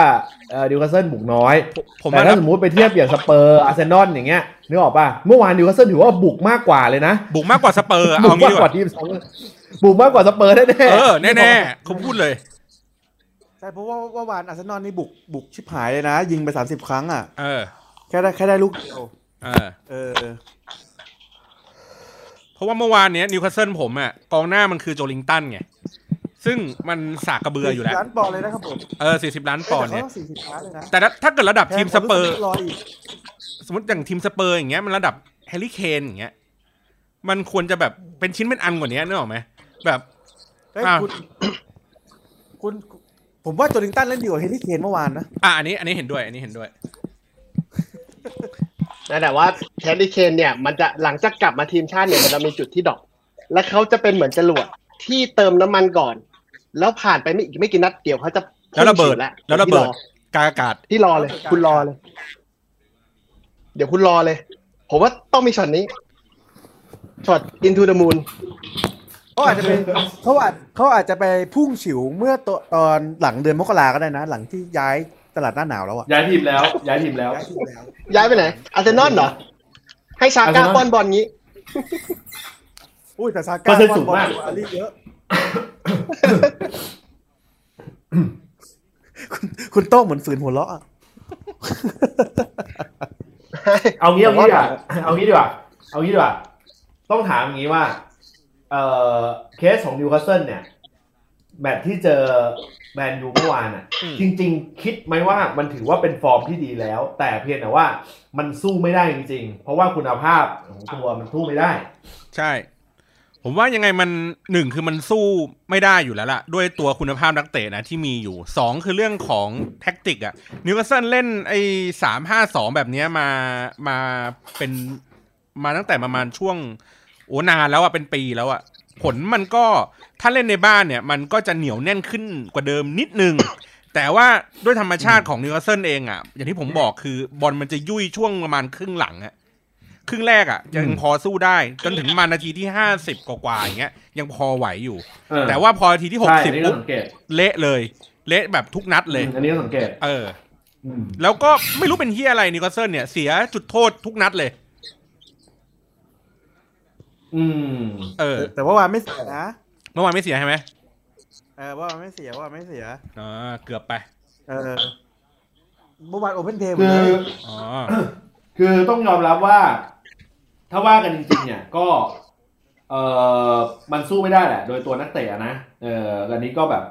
เออนิวคาสเซิลบุกน้อยผมแต่ว่าถ้านะสมมติไปเทียบอย่างสเปอร์อาร์เซนอลอย่างเงี้ยนึกออกป่ะเมื่อวานนิวคาสเซิลถือว่าบุกมากกว่าเลยนะ บุกมากกว่าสเปอร์อะบุเอากงี้มากดีกกว่าว่าทีมสองบุกมากกว่าสเปอร์แน่ๆเออแน่ๆเขาพูดเลยใช่เพราะว่าว่าวานอาร์เซนอลนี่บุกบุกชิบหายเลยนะ ยิงไปสามสิบครั้งอะเออแค่ได้แค่ได้ลูกเดียวเออเออเพราะว่าเมื่อวานเนี้ยนิวคาสเซิลผมอะกองหน้ามันคือโจลิงตันไง ซึ่งมันสากกระเบืออยู่แล้วล้านปอนด์เลยนะครับผมเออสี่สิบล้านปอนด์เนี่ยสี่สิบล้านเลยนะแต่ถ้าถ้าเกิดระดับทีมสเปอร์รออีกสมมติอย่างทีมสเปอร์อย่างเงี้ยมันระดับแฮร์รี่เคนอย่างเงี้ยมันควรจะแบบเป็นชิ้นเป็นอันกว่านี้นึกออกไหมแบบเฮ้ยอะคุณคุณ ผมว่าโจลิงตันเล่นดีกว่าแฮร์รี่เคนเมื่อวานนะอะอันนี้อันนี้เห็นด้วย อันนี้เห็นด้วยนะแต่ว่าแฮร์รี่เคนเนี่ย มันจะหลังจากกลับมาทีมชาติเนี่ยมันจะมีจุดที่ drop และเขาจะเป็นเหมือนจรวดที่เติมน้ำมันก่อน แล้วผ่านไปไม่อีกไม่กี่นัดเดี๋ยวเขาจะแล้วระเบิดพุ่งฉีแล้วแล้วระเบิดที่อกลางอากาศที่รอเลย คุณรอเลย เดี๋ยวคุณรอเลย ผมว่าต้องมีช็อตนี้ช็อต into the moon เขาอาจจะเป็นเขาอาจเขาอาจจะไปพุ่งฉิวเมื่อตตอนหลังเดือนมกราก็ได้นะ หลังที่ย้ายตลาดหน้าหนาวแล้วอะย้ายทีมแล้ว ย้ายทีมแล้ว ย้ายทีมแล้วย้ายไปไหนอาร์เซนอลเหรอ ให้ชาก้าอาร์เซนอลป้อนบอลงี้ อุ้ยแต่ชาก้าเปอก้าร์เซ็นต์สูงมากบอลบอลอาลีเยอะ คุณคุณโต้งเหมือนฝืนหัวเราะอะเอางี้เอางี้ดีกว่าเอางี้ดีกว่าเอางี้ดีกว่าต้องถามอย่างนี้ว่า เอ่อเคสของนิวคาสเซิลเนี่ยแมตช์ที่เจอแมนยูเมื่อวานอะอืมจริง ๆ คิดไหมว่ามันถือว่าเป็นฟอร์มที่ดีแล้ว แต่เพียงแต่ว่ามันสู้ไม่ได้จริงๆ เพราะว่าคุณภาพของตัวมันสู้ไม่ได้ ใช่ ผมว่ายังไงมันหนึ่งคือมันสู้ไม่ได้อยู่แล้วล่ะ ด้วยตัวคุณภาพนักเตะนะที่มีอยู่สองคือเรื่องของแท็กติกอะนิวคาสเซิลเล่นไอ้สามห้าสองแบบนี้มามาเป็นมาตั้งแต่ประมาณช่วงโอ้นานแล้วอะเป็นปีแล้วอะผลมันก็ถ้าเล่นในบ้านเนี่ย มันก็จะเหนียวแน่นขึ้นกว่าเดิมนิดนึง แต่ว่าด้วยธรรมชาติของนิวคาสเซิลเองอะอย่างที่ผมบอกคือบอลมันจะยุ่ยช่วงประมาณครึ่งหลังอะ ครึ่งแรกอะยังพอสู้ได้ จนถึงประมาณนาทีที่ห้าสิบกว่าๆอย่างเงี้ยยังพอไหวอยู่เออแต่ว่าพอนาทีที่หกสิบใช่สิอับนนี้ก็ปุ๊บสังเกตเละเลย เละแบบทุกนัดเลยอืมอันนี้ก็สังเกต เอออืมแล้วก็ไม่รู้เป็นที่อะไรนิวคาสเซิลเนี่ยเสียจุดโทษทุกนัดเลย อืม เออ แต่ว่าวานไม่เสียนะเมื่อวานไม่เสียใช่ไหมเออว่าวานไม่เสียว่าวานไม่เสียอ่าเกือบไป เออเมื่อวาน open game คืออ๋อคือต้องยอมรับว่า ถ้าว่ากันจริงๆเนี่ยก็เออมันสู้ไม่ได้แหละ โดยตัวนักเตะอะนะเอออันนี้ก็แบบ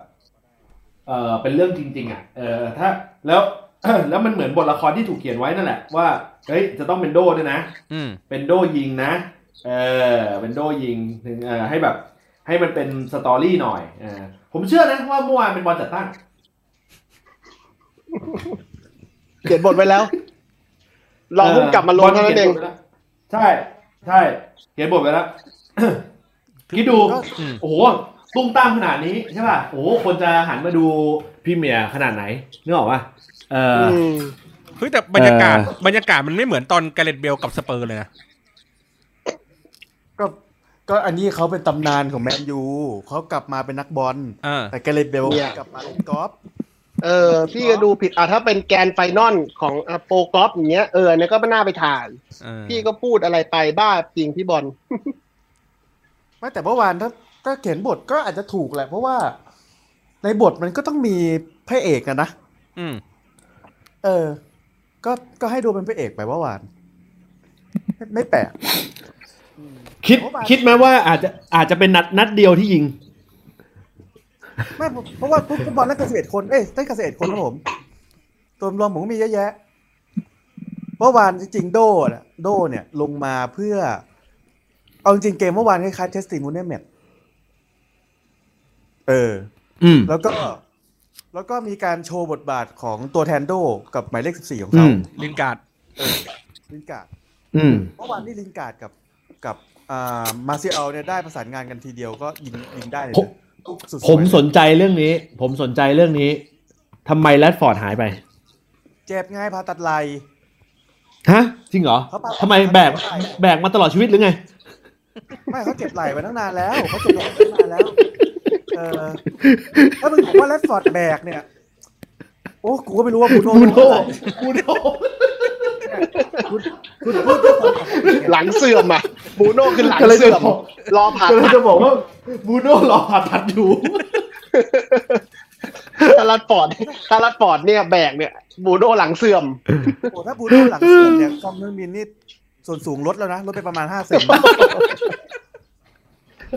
เออเป็นเรื่องจริง ๆ อะเออถ้าแล้วแล้วมันเหมือนบทละครที่ถูกเขียนไว้นั่นแหละว่าเฮ้ยจะต้องเป็นโด้ด้วยนะอืมเป็นโด้ยิงนะเออเป็นโด้ยิงถึงเออให้แบบ ให้มันเป็น story หน่อยเออผมเชื่อนะว่าเมื่อวานเป็นบอลจัดตั้งเขียนบทไว้แล้วรอพุ่มกลับมาลงเท่านั้นเองใช่ ใช่เขียนบทไว้แล้วคิดดูก็อืมโอ้โหตูมตามขนาดนี้ใช่ป่ะ โอ้โห คนจะหันมาดูพรีเมียร์ขนาดไหนนึกออกป่ะเออออืมเฮ้ยแต่บรรยากาศเออบรรยากาศมันไม่เหมือนตอนแกเร็ธเบลกับสเปอร์เลยนะ ก็ก็อันนี้เขาเป็นตำนานของแมนยูเขากลับมาเป็นนักบอลอ่าแต่แกเร็ธ เบลเนี่ยกลับมาเล่นกอล์ฟ เออพี่ก็ดูผิดอะถ้าเป็น grand final ของอะโปรกอล์ฟอย่างเงี้ยเออเนี่ยก็ไม่น่าไปถ่ายเออพี่ก็พูดอะไรไปบ้าจริงพี่บอลไม่แต่เมื่อวานถ้าถ้าเขียนบทก็อาจจะถูกแหละ เพราะว่าในบทมันก็ต้องมีพระเอกอะนะอืม เออ ก็ก็ให้ดูเป็นพระเอกไปเมื่อวาน ไม่ไม่แปลกคิดเพราะว่าคิดไหมว่าอาจจะอาจจะเป็นนัดนัดเดียวที่ยิง ไม่เพราะว่าฟุตบอลเล่นกันสิบเอ็ดคน เอ้ยเล่นกันสิบเอ็ดคนครับผมตัวรวมผมก็มีเยอะแยะเมื่อวานจริงๆโดน่ะโดเนี่ย ลงมาเพื่อ เอาจริงๆเกมเมื่อวานคล้ายๆเทสติมูเนเมตเออ อืม แล้วก็ แล้วก็มีการโชว์บทบาทของตัวแทนโด้กับหมายเลขสิบสี่ของเขาลินการ์ดลินการ์ดอืมเมื่อวานนี่ลินการ์ดกับกับ อ่า มาร์กซิยาลเนี่ยได้ประสานงานกันทีเดียวก็ยิงยิงได้เลย ผมนะสุดๆผมสนใจเรื่องนี้ ผมสนใจเรื่องนี้ทำไมแรดฟอร์ดหายไป เจ็บไงผ่าตัดไหล่ฮะ จริงเหรอเขาปะทำไมแบกแบกมาตลอดชีวิตหรือไง ไม่เขาเจ็บไหล่ไปตั้งนานแล้วเขาเจ็บไหล่ไปตั้งนานแล้ว เออถ้ามึงบอกว่าแรดฟอร์ดแบกเนี่ย โอ้กูก็ไม่รู้ว่าบูโน่บูโน่เป็นอะไรบูโน่ คุณคุณพูดด้วยความหลังเสื่อมอะบูโน่คือหลังก็เลยจะเสื่อมบอกรอผ่าก็เลยตัดจะบอกว่าบูโน่รอผ่าตัดอยู่ถ้ารัดฟอร์ดถ้ารัดฟอร์ดเนี่ยแบกเนี่ยบูโน่หลังเสื่อมโอ้ถ้าบูโน่หลังเสื่อมเนี่ยฟอร์มเนอร์มินนี่ส่วนสูงลดแล้วนะลดไปประมาณห้าเซน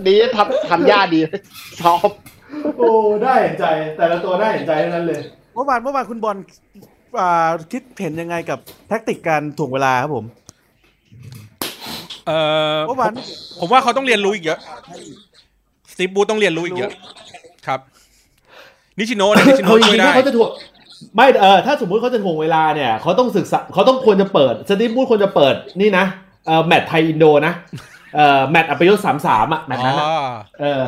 ดีทำทำยาดีชอบโอ้ได้เห็นใจ แต่ละตัวได้เห็นใจทั้งนั้นเลย เมื่อวานเมื่อวานคุณบอลอ่า คิดเห็นยังไงกับแท็กติกการถ่วงเวลาครับผม เอ่อเมื่อวานผมว่าเขาต้องเรียนรู้อีกเยอะสตีฟบูธต้องเรียนรู้อีกเยอะ ครับ นิชิโนะเนี่ยนิชิเอาโนะจช่วริยงๆได้ถ้าเขาจะถ่วงไม่เออถ้าสมมุติเขาจะถ่วงเวลาเนี่ยเขาต้องศึกษาเขาต้องควรจะเปิดสตีฟบูธควรจะเปิดนี่นะเออแมตช์ไทยอินโดนะเออแมตช์อัปยศสามสามอะแมตช์นั้นอะอ๋อเออ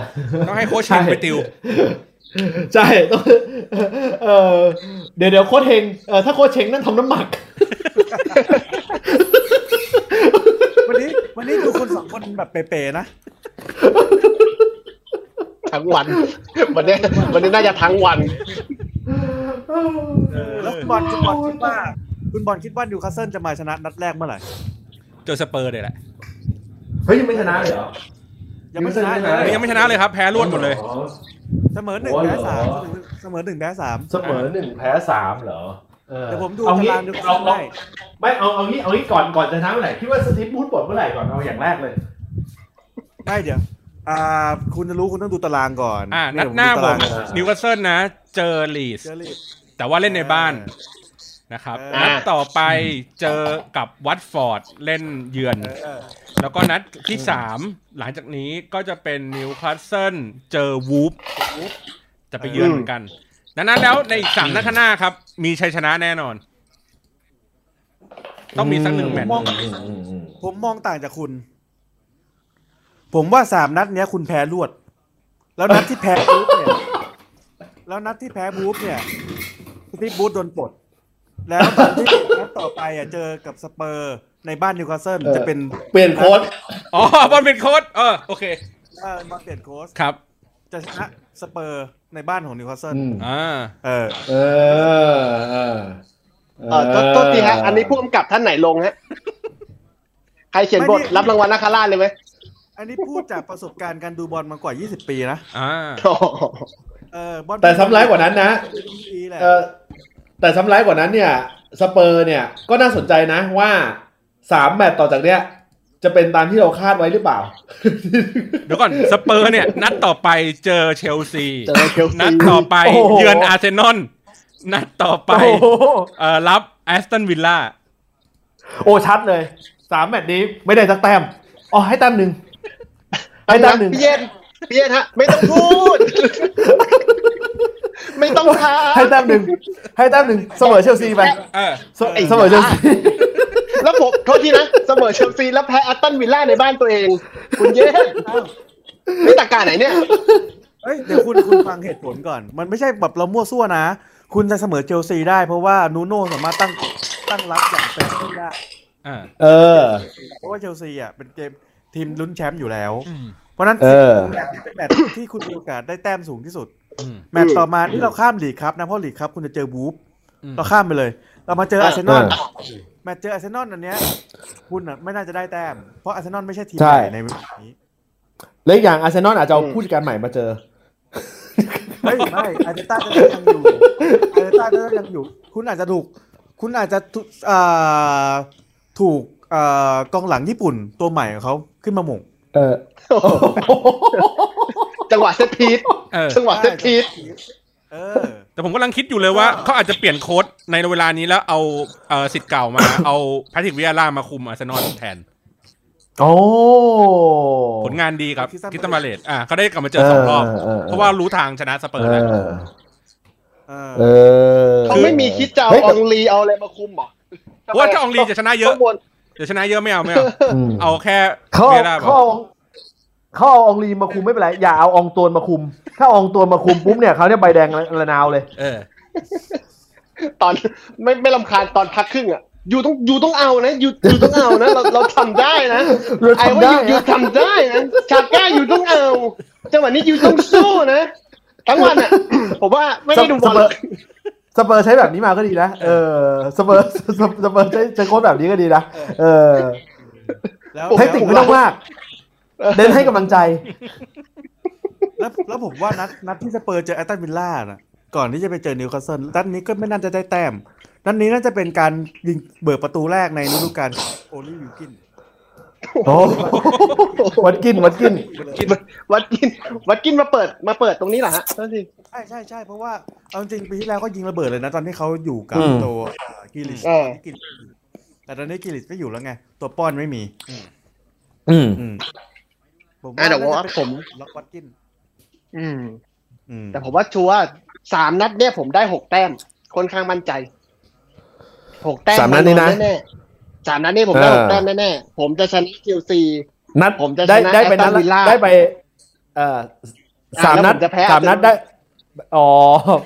ต้องให้โค้ชเชงไปติว ใช่ต้องเออเดี๋ยวเดี๋ยวโค้ชเฮงเออถ้าโค้ชเชงนั่นทำน้ำหมัก วันนี้วันนี้ดูคนสองคนแบบเป๋ๆนะ ทั้งวันวันนี้วันนี้น่าจะทั้งวันแล้วคุณบอลคุณบอลคิดว่า คุณบอลคิดว่านิวคาสเซิลจะมาชนะนัดแรกเมื่อไหร่ เจอสเปอร์เลยแหละ เฮ้ยยังไม่ชนะเลยเหรอ ยังไม่ชนะยังไม่ชเลนะยยังไม่ชนะเลยครับแพ้รวดหมดเลย เสมอหนึ่งแพ้สามเสมอหนึ่งแพ้สามเสมอหนึ่งแพ้สามเหรอออเดี๋ยวผมดูเอางี้ตารางนิวคาสเอาเซิลเอาได้ไม่เอาเอางี้เอางี้ก่อนก่อนจะทั้งเมื่อไหร่คิดว่าสตีฟบูธปลดเมื่อไหร่ก่อนเอาอย่างแรกเลยไม่เดี๋ยวอ่าคุณจะรู้คุณต้องดูตารางก่อนอ่าเยนัดหน้าดูผตรมงก่อนนิวคาสเซิลนะ เจอลีดส์เจอลีดส์แต่ว่าเล่นในบ้าน นะครับเออนัดต่อไปเจอกับวัตฟอร์ดเล่นเยือนเออแล้วก็นัดที่สามหลังจากนี้ก็จะเป็นนิวคาสเซิลเจอวูล์ฟจะไปเยือนเหมือนกันดังนั้นแล้วในอีกสามนัดข้างหน้าครับ มีชัยชนะแน่นอน ต้องมีสักหนึ่งแมตช์มองผมมองต่างจากคุณ ผมว่าสามนัดเนี้ยคุณแพ้รวด แล้วนัดที่แพ้วูล์ฟเนี่ย แล้วนัดที่แพ้วูล์ฟเนี่ยสตีฟ บรูซโดนปลด แล้วตอนที่นัดต่อไปอะเจอกับสเปอร์ในบ้านนิวคาสเซิลเออจะเป็นเปลี่ยนโค้ชอ๋อบอลเป็นโค้ชเออโอเคเออมาเปลี่ยนโค้ชครับ จะชนะสเปอร์ในบ้านของนิวคาสเซิลอืมอ่าเออเออเออเออโทษโทษทีฮะอันนี้ผู้กำกับท่านไหนลงฮะใครเขียนบทไม่นี่รับรางวัลนาคราชเลยไหมอันนี้พูดจากประสบการณ์การดูบอลมากว่า 20 ปีนะอ่าโอ้โหเออบอลแต่ซ้ำร้ายกว่านั้นนะปี แหละเออแต่ซ้ำร้ายกว่านั้นเนี่ยสเปอร์เนี่ยก็น่าสนใจนะว่าสามแมตช์ต่อจากเนี้ยจะเป็นตามที่เราคาดไว้หรือเปล่า เดี๋ยวก่อนสเปอร์เนี่ย นัดต่อไปเจอเชลซีเจอเชลซีนัดต่อไปโอ้โหเยือนอาร์เซนอลนัดต่อไปโอ้โหเอ่อรับแอสตันวิลล่าโอ้ชัดเลยสามแมตช์นี้ไม่ได้สักแต้มอ๋อให้แต้มหนึ่งให้แต้มหนึ่งพี่เย็นพี่เย็นฮะ ไม่ต้องพูด ไม่ต้องท้าให้แต้มหนึ่งให้แต้มหนึ่งเสมอเชลซีไปเออเสเสมอเชลซีแล้วผมโทษทีนะเสมอเชลซีแล้วแพ้แอสตันวิลล่าในบ้านตัวเอง คุณเย็นนี่ตากาไหนเนี่ยเฮ้ยเดี๋ยวคุณคุณฟังเหตุผลก่อน มันไม่ใช่แบบเรามั่วซั่วนะ คุณจะเสมอเชลซีได้เพราะว่านูโน่สามารถตั้งตั้งรับอย่างเป็นที่ได้อ่าเออ เพราะว่าเชลซีอะเป็นเกมทีมลุ้นแชมป์อยู่แล้วอืมเพราะฉะนั้นเออแมตช์นี้เป็นแมตช์ที่คุณมีโอกาสได้แต้มสูงที่สุดอืมแมตช์ต่อมาที่เราข้ามลีกคัพนะเพราะลีกคัพคุณจะเจอวูล์ฟอืมเราข้ามไปเลย เรามาเจออาร์เซนอลเออแมตช์เจออาร์เซนอลอันเนี้ย คุณอะไม่น่าจะได้แต้ม เพราะอาร์เซนอลไม่ใช่ทีมใช่ใหญ่ในเวลานี้และอีกอย่างอาร์เซนอลอาจจะเอาผู้จัดการใหม่มาเจอเฮ้ยไม่อาร์เตต้าจะยังอยู่อาร์เตต้าจะยังอยู่ คุณอาจจะถูก คุณอาจจะถูกอ่าถูกอ่ากองหลังญี่ปุ่นตัวใหม่ของเขาขึ้นมาโหม่งเออ จังหวะ set piece เออจังหวะ set piece เออแต่ผมกำลังคิดอยู่เลยว่าเขาอาจจะเปลี่ยนโค้ชในเวลานี้แล้วเอาเอ่อศิษย์เก่ามา เอาแพทริกวิเอร่ามาคุมอาร์เซนอลแทนโอ้ผลงานดีครับ Crystal คิสตันมาเลตอะเขาได้กลับมาเจอสองรอบเออเออเพราะว่ารู้ทางชนะสเปอเอร์แล้วอเออเออเขาไม่มีคิดจะเอาเฮ้ยอแต่องลีเอาอะไรมาคุมเหรอเพราะว่าถ้าอองลีจะชนะเยอะข้างบนจะชนะเยอะไม่เอาไม่เอาอืมเอาแค่เขาวิเอายาล่าเขา เอาเขาเอาอองลีมาคุมไม่เป็นไรอย่าเอาอองตวนมาคุม ถ้าอองตวนมาคุมปุ๊บเนี่ยเขาเนี่ยใบแดงระนาวเลย เออ ตอนไม่ไม่ลำคาญตอนพักครึ่งอะอยู่ต้องอยู่ต้องเอานะอยู่อยู่ต้องเอานะ เราเราทำได้นะเราไอ้ทำว่าได้อยู่อยู่นะทำได้นะชาก้าอยู่ต้องเอาจังหวะนี้อยู่ต้องสู้นะทั้งวันอะ ผมว่าไม่ได้ดูบอลสเปอร์สเปอร์ใช้แบบนี้มาก็ดีนะ เออ สเปอร์สเปอร์สเปอร์ใช้ใช้โค้ชแบบนี้ก็ดีนะ เออ แล้วเทคนิคไม่ต้องมาก เน้นให้กำลังใจ แล้วแล้วผมว่านัดนัดที่สเปอร์เจอแอสตันวิลล่าน่ะ ก่อนที่จะไปเจอนิวคาสเซิลนัดนี้ก็ไม่น่าจะได้แต้ม นัดนี้น่าจะเป็นการยิงเบิกประตูแรกในฤดูกาลโอลลี่วัตกินส์โอ้วัตกินส์วัตกินส์วัตกินส์วัตกินส์มาเปิดมาเปิดตรงนี้เหรอฮะนั่นสิใช่ใช่ใช่เพราะว่าเอาจริงปีที่แล้วก็ยิงระเบิดเลยนะ ตอนที่เขาอยู่กับอืมตัวกรีลิชเออกรีลิชแต่ตอนนี้กรีลิชไม่อยู่แล้วไง ตัวป้อนไม่มี อืมอืม ผมอะเดี๋ยวว่าน่าจะเป็นผมล็อกวัตกินส์อืมอืมแต่ผมว่าชัวร์สามนัดเนี่ยผมได้หกแต้มค่อนข้างมั่นใจหกแต้มสามนัดนี่นะแน่ๆสามนัดนี่ผมได้เออหกแต้มแน่ๆผมจะชนะเชลซีนัดผมจะได้ชนะได้ไปนัด Aston Villa ได้ไป เอ่อสามแล้วนัดผมจะแพ้สามนัด Arsenal ได้ อ๋อ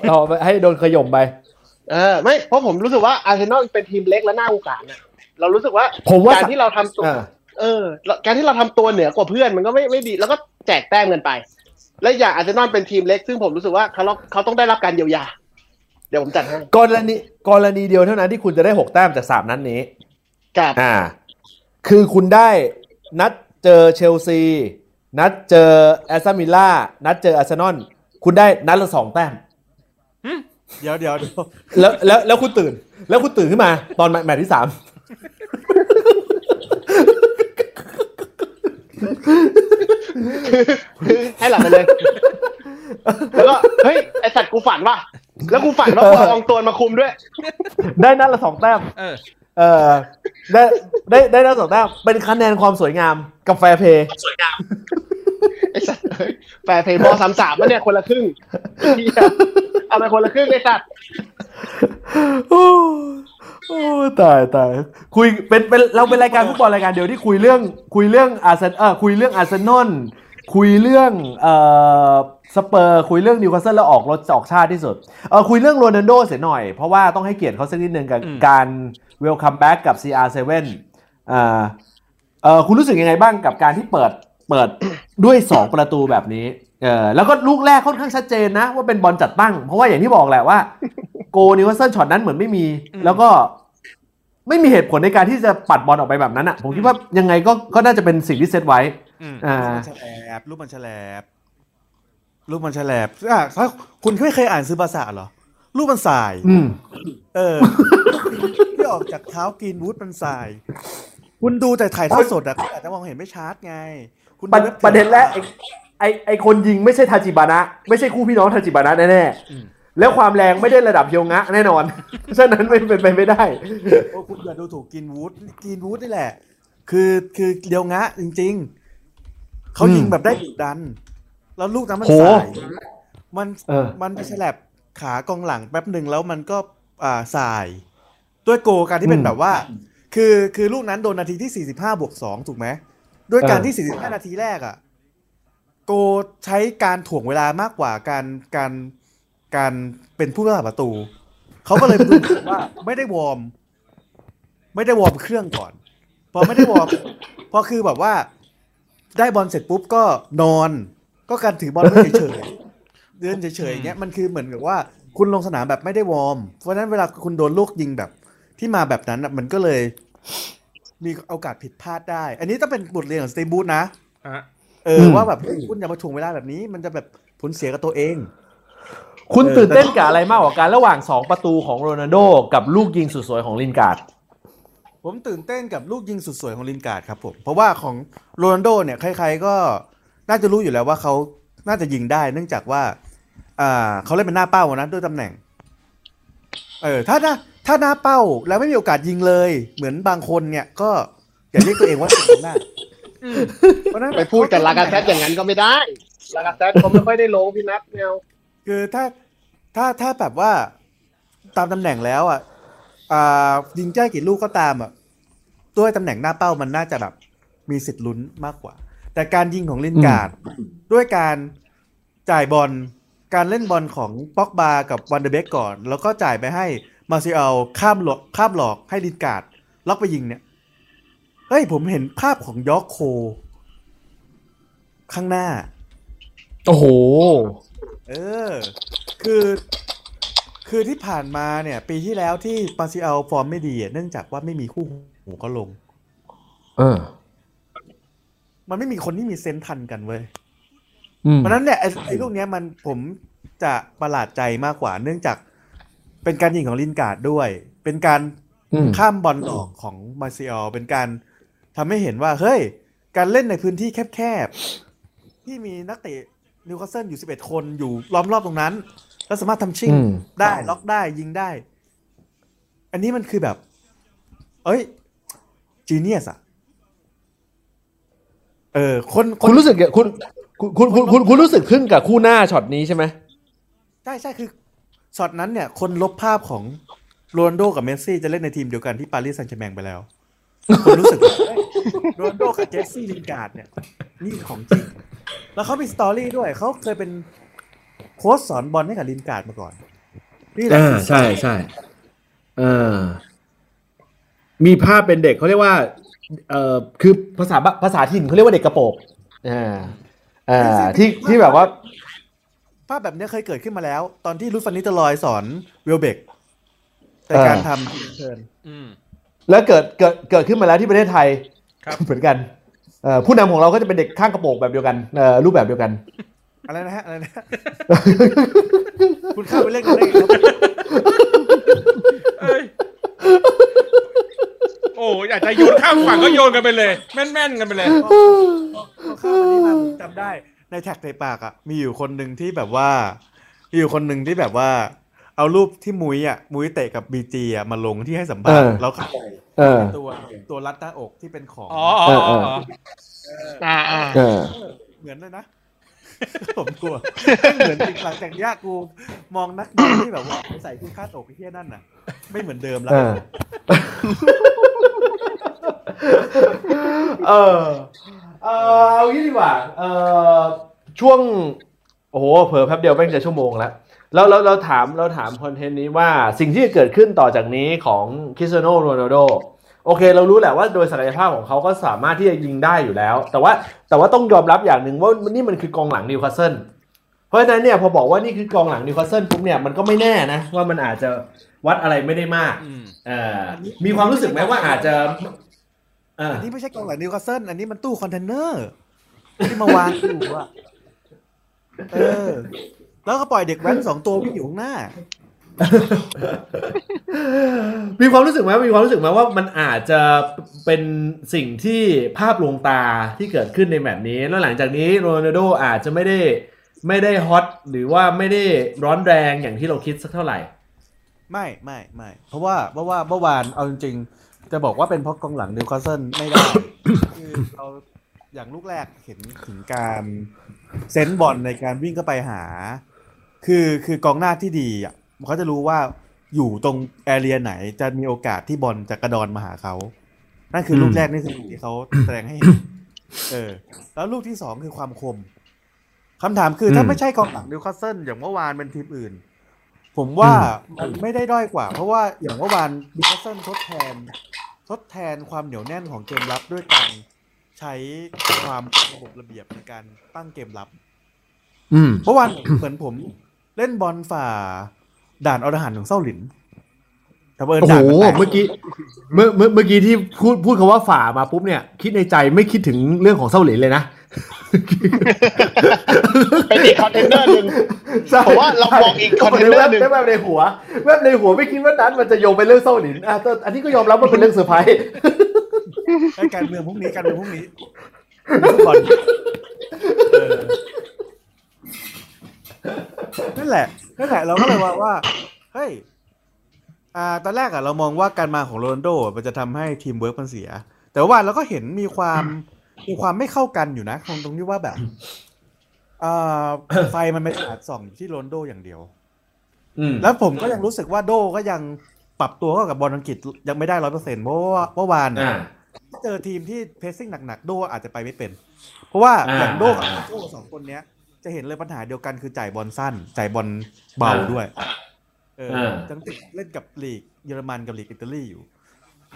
เราให้โดนขย่มไป เออ ไม่เพราะผมรู้สึกว่าอาร์เซนอลเป็นทีมเล็กและน่าสงสารนะเรารู้สึกว่าผมว่าการที่เราทำตัวอ่า เออแล้วการที่เราทำตัวเหนือกว่าเพื่อนมันก็ไม่ไม่ดี แล้วก็แจกแต้มกันไป และอย่างอาร์เซนอลเป็นทีมเล็ก ซึ่งผมรู้สึกว่าเขาเขาต้องได้รับการเยียวยา เดี๋ยวผมจัดให้กรณีกรณีเดียวเท่านั้นที่คุณจะได้หกแต้มจากสามนัดนี้กับอ่า คือคุณได้นัดเจอเชลซี นัดเจอแอสตันวิลล่านัดเจออาร์เซนอลคุณได้นัดละสองแต้มเดี๋ยวเดี๋ยวเดี๋ยวแล้วแล้วแล้วคุณตื่น แล้วคุณตื่นขึ้นมา ตอนแมตช์ที่สามคือ ให้หลับไปเลย แล้วก็เฮ้ยไอสัตว์กูฝันว่ะแล้วกูฝันว่ากูเอาอองตวนมาคุมด้วย ได้นัดละสองแต้ม เออ เออได้ได้ได้นัดสองแต้มเป็นคะแนนความสวยงามกับแฟร์เพย์ไอสัตว์เฮ้ยแฟร์เพย์บอลสามสามเนี่ยคนละครึ่งเหี้ยเอาไปคนละครึ่งไอสัตว์ โอ้ ตายตายคุยเป็นเป็นเราเป็นรายการฟุตบอลรายการเดียวที่คุยเรื่องคุยเรื่องอาร์เซนเออคุยเรื่องอาร์เซนอลคุยเรื่องเอ่อสเปอร์คุยเรื่องนิวคาสเซิลแล้วออกรสออกชาติที่สุดเออคุยเรื่องโรนัลโดเสียหน่อย เพราะว่าต้องให้เกียรติเขาสักนิดนึงกับอืมการ welcome back กับ CR7 อ่าเออคุณรู้สึกยังไงบ้างกับการที่เปิดเปิดด้วย 2 ประตูแบบนี้ เออแล้วก็ลูกแรกค่อนข้างชัดเจนนะ ว่าเป็นบอลจัดตั้ง เพราะว่าอย่างที่บอกแหละว่า โกลนิวคาสเซิลช็อตนั้นเหมือนไม่มี แล้วก็ไม่มีเหตุผลในการที่จะปัดบอลออกไปแบบนั้นอะ ผมคิดว่ายังไงก็ก็น่าจะเป็นสิ่งที่เซตไว้อืมอ่ามันแฉลบลูกมันแฉลบลูกมันแฉลบอะถ้าคุณไม่เคยอ่านซื้อภาษาเหรอ ลูกมันส่ายอืมเออที่ออกจากเท้ากรีนวูดมันส่าย คุณดูแต่ถ่ายทอดสดอะคุณอาจจะมองเห็นไม่ชัดไง คุณประดูว็บประเด็นแรก ไอ้ไอไอคนยิงไม่ใช่ทาจิบานะ ไม่ใช่คู่พี่น้องทาจิบานะแน่ๆแล้วความแรงไม่ได้ระดับเฮียวงะแน่นอน ฉะนั้นไม่เป็นไปไม่ได้โอ้คุณอย่าดูถูกกรีนวูดกรีนวูดนี่แหละ คือคือเดียวงะจริง ๆเขายิงแบบได้ดุดัน แล้วลูกนั้นมันโหสายมันเออมันไปฉลับขากองหลังแป๊บหนึ่งแล้วมันก็อ่าสาย ด้วยโกการที่เป็นแบบว่า คือคือลูกนั้นโดนนาทีที่ 45บวก2ถูกไหมด้วยการที่ 45 นาทีแรกอะ โกลใช้การถ่วงเวลามากกว่าการการการเป็นผู้รักษาประตู เขาก็เลยดูเหมือนว่าไม่ได้วอร์ม ไม่ได้วอร์มเครื่องก่อน พอไม่ได้วอร์มพอคือแบบว่า ได้บอลเสร็จปุ๊บก็นอน ก็การถือบอลเฉยๆเดินเฉยๆอย่างเงี้ยมันคือเหมือนกับว่าคุณลงสนามแบบไม่ได้วอร์ม เพราะนั้นเวลาคุณโดนลูกยิงแบบ ที่มาแบบนั้นมันก็เลย มีโอกาสผิดพลาดได้ อันนี้ต้องเป็นบทเรียนของสตีบูธนะอะ เออว่าแบบเฮ้ยคุณอย่ามาถ่วงเวลาแบบนี้ มันจะแบบผลเสียกับตัวเอง คุณเออตื่นเต้นกับอะไรมากกว่ากันระหว่าง2ประตูของโรนัลโดกับลูกยิงสุดสวยของลินการ์ดผมตื่นเต้นกับลูกยิงสุดสวยของลินการ์ดครับผมเพราะว่าของโรนัลโดเนี่ยใครๆก็น่าจะรู้อยู่แล้วว่าเขาน่าจะยิงได้ เนื่องจากว่าอ่าเขาเล่นเป็นหน้าเป้านะด้วยตำแหน่ง เออ ถ้าหน้าถ้าหน้าเป้าแล้วไม่มีโอกาสยิงเลย เหมือนบางคนเนี่ย ก็อย่าเรียกตัวเองว่าเป็นหน้า เพราะฉะนั้นไปพูดกับลากาเซตอย่างนั้นก็ไม่ได้ลากาเซตเขาไม่ค่อยได้ลงพี่นัทแนวคือถ้าถ้าถ้าแบบว่าตามตำแหน่งแล้วอะอ่ายิงแจ้กี่ลูกก็ตามอะด้วยตำแหน่งหน้าเป้ามันน่าจะแบบมีสิทธิ์ลุ้นมากกว่า แต่การยิงของลินการ์ดด้วยการจ่ายบอลการเล่นบอลของป็อกบากับวันเดอร์เบกก่อน แล้วก็จ่ายไปให้มาร์กซิยาลข้ามหลอกข้ามหลอกให้ลินการ์ดล็อกไปยิงเนี่ย เฮ้ยผมเห็นภาพของยอร์คโคล ข้างหน้า โอ้โห เออ คือ คือที่ผ่านมาเนี่ย ปีที่แล้วที่มาร์กซิยาลฟอร์มไม่ดีอะเนื่องจากว่าไม่มีคู่หูก็ลง เออ มันไม่มีคนที่มี sense ทันกันเว้ยอืมเพราะฉะนั้นเนี่ยไอ้ไอ้ลูกเนี้ยมันผมจะประหลาดใจมากกว่า เนื่องจากเป็นการยิงของลินการ์ดด้วย เป็นการอืมข้ามบอลออกของมาร์กซิยาลเป็นการ ทำให้เห็นว่าเฮ้ย การเล่นในพื้นที่แคบๆ ที่มีนักเตะนิวคาสเซิลอยู่11คนอยู่ล้อมรอบตรงนั้น แล้วสามารถทำชิ่งอืมได้ล็อกได้ยิงได้ อันนี้มันคือแบบ เอ้ย genius อะเออคนคคุนณรู้สึกคุณคุณคุณคุณคุณคุณรู้สึกขึ้นกับคู่หน้าช็อตนี้ใช่ไหมใช่ใช่คือช็อตนั้นเนี่ย คนลบภาพของโรนลโดกับเมสซี่จะเล่นในทีมเดียวกันที่ปารีสแซงต์แชร์แมงไปแล้ว คนรู้สึกว่าเฮ้ยโรนลโดกับเจสซี่ลินการ์ดเนี่ย นี่ของจริง แล้วเขามี story ด้วย เขาเคยเป็นโค้ชสอนบอลให้กับลินการ์ดมาก่อน นี่แหละอ่าคือใช่ใช่เออมีภาพเป็นเด็กเขาเรียกว่า เอ่อคือภาษาบภาษาถิ่นเขาเรียกว่าเด็กกระโปรงอ่าอ่าที่ที่แบบว่าภาพแบบเนี้ยเคยเกิดขึ้นมาแล้ว ตอนที่รุดฟานนิสเตลรอยสอนเวลเบกในการทำ turn อืม แล้วเกิดเกิดเกิดขึ้นมาแล้วที่ประเทศไทยครับเหมือนกันเอ่อผู้นำของเราก็จะเป็นเด็กข้างกระโปรงแบบเดียวกันเอ่อรูปแบบเดียวกันอะไรนะฮะอะไรนะคุณเข้าไปเล่นกันได้ไงครับเอ้ยโอ้อยากจะโยนข้ามฝั่งก็โยนกันไปเลย แม่นๆกันไปเลยพอเข้าวันนี้มาผมจำได้ในแท็กในปากอะมีอยู่คนหนึ่งที่แบบว่า มีอยู่คนหนึ่งที่แบบว่า เอารูปที่มุ้ยอะมุ้ยเตะกับบีจีอะมาลงที่ให้สัมภาษณ์เออแล้วเขาเออตัวตัวรัดหน้าอกที่เป็นของอ๋ออ๋ออ๋ออ๋ออ่าอ่าเออเหมือนเลยนะผมกลัวไม่เหมือนหลังจากเนี้ยกูมองนักบอลที่แบบว่าใส่คุณค่าตกไอ้เหี้ยนั่นน่ะ ไม่เหมือนเดิมแล้วเออเออเออเอางี้ดีกว่า เออช่วง โอ้โหเผลอแป๊บเดียวแม่งจะชั่วโมงแล้ว แล้วเราเราถามเราถามคอนเทนต์นี้ว่าสิ่งที่จะเกิดขึ้นต่อจากนี้ของคริสเตียโนโรนัลโดโอเค เรารู้แหละว่าโดยศักยภาพของเขาก็สามารถที่จะยิงได้อยู่แล้ว แต่ว่าแต่ว่าต้องยอมรับอย่างหนึ่งว่านี่มันคือกองหลังนิวคาสเซิลเพราะฉะนั้นเนี่ยพอบอกว่านี่คือกองหลังนิวคาสเซิลปุ๊บเนี่ยมันก็ไม่แน่นะว่ามันอาจจะวัดอะไรไม่ได้มากอืมเออมีความรู้สึกไหมว่าอาจจะเอออันนี้ไม่ใช่กองหลังนิวคาสเซิลอันนี้มันตู้คอนเทนเนอร์ที่มาวางอยู่อะเออ แล้วก็ปล่อยเด็กแว้นสองตัววิ่งอยู่ข้างหน้า มีความรู้สึกไหมมีความรู้สึกไหมว่ามันอาจจะเป็นสิ่งที่ภาพลวงตาที่เกิดขึ้นในแมตช์นี้ แล้วหลังจากนี้โรนัลโดอาจจะไม่ได้ไม่ได้ hot หรือว่าไม่ได้ร้อนแรงอย่างที่เราคิดสักเท่าไหร่ ไม่ไม่ไม่เพราะว่าเพราะว่าเมื่อวานเอาจริงๆจะบอกว่าเป็นเพราะกองหลังนิวคาสเซิลไม่ได้คือเราอย่างลูกแรกเห็นถึงการ sense บอลในการวิ่งเข้าไปหา คือคือกองหน้าที่ดีอะเขาจะรู้ว่าอยู่ตรง area ไหนจะมีโอกาสที่บอลจะกระดอนมาหาเขานั่นคือลูกแรกนี่คือสิ่งที่เขาแสดงให้เห็นเออ แล้วลูกที่สองคือความคมคำถามคือถ้าอืมไม่ใช่กองหลังนิวคาสเซิลอย่างเมื่อวานเป็นทีมอื่น ผมว่ามันไม่ได้ด้อยกว่า เพราะว่าอย่างเมื่อวานนิวคาสเซิลทดแทน ทดแทนความเหนียวแน่นของเกมรับด้วยการใช้ความระบบระเบียบในการตั้งเกมรับ อืมเมื่อวานเหมือนผม เล่นบอลฝ่า ด่านอรหันต์ของเส้าหลินแต่เผอิญโอ้ด่านโหมันแตกเมื่อกี้เมื่อเมื่อเมื่อกี้ที่พูดพูดคำว่าฝ่ามาปุ๊บเนี่ย คิดในใจไม่คิดถึงเรื่องของเศร้าเหลินเลยนะ เป็นอีกคอนเทนเนอร์หนึ่ง ใช่ผมว่าเรามองอีก content หนึ่ง แวบๆในหัวแวบในหัวไม่คิดว่านั้นมันจะโยงไปเรื่องเศร้าหลินอะแต่อันนี้ก็ยอมรับว่าเป็นเรื่องเซอร์ไพรส์ไอ้การเมืองพรุ่งนี้การเมืองพรุ่งนี้ฟุตบอลเออ นั่นแหละนั่นแหละเราก็เลยว่าว่าเฮ้ยอ่าตอนแรกอะเรามองว่าการมาของโรนัลโดมันจะทำให้ทีมเวิร์กมันเสีย แต่ว่าเราก็เห็นมีความมีความไม่เข้ากันอยู่นะตรงตรงที่ว่าแบบอ่าไฟมันไม่อาจส่องอยู่ที่โรนัลโดอย่างเดียวอืมแล้วผมก็ยังรู้สึกว่าโดก็ยังปรับตัวเข้ากับบอลอังกฤษยังไม่ได้ร้อยเปอร์เซ็นต์เพราะว่าเมื่อวานเนี่ยอ่าเจอทีมที่เพสซิ่งหนักๆ โดอาจจะไปไม่เป็น เพราะว่าอ่าอย่างโดกับอ่าโดสองคนเนี้ย จะเห็นเลยปัญหาเดียวกันคือจ่ายบอลสั้น จ่ายบอลเบาอ่าด้วยเอออ่าจังติดเล่นกับลีกเยอรมันกับลีกอิตาลีอยู่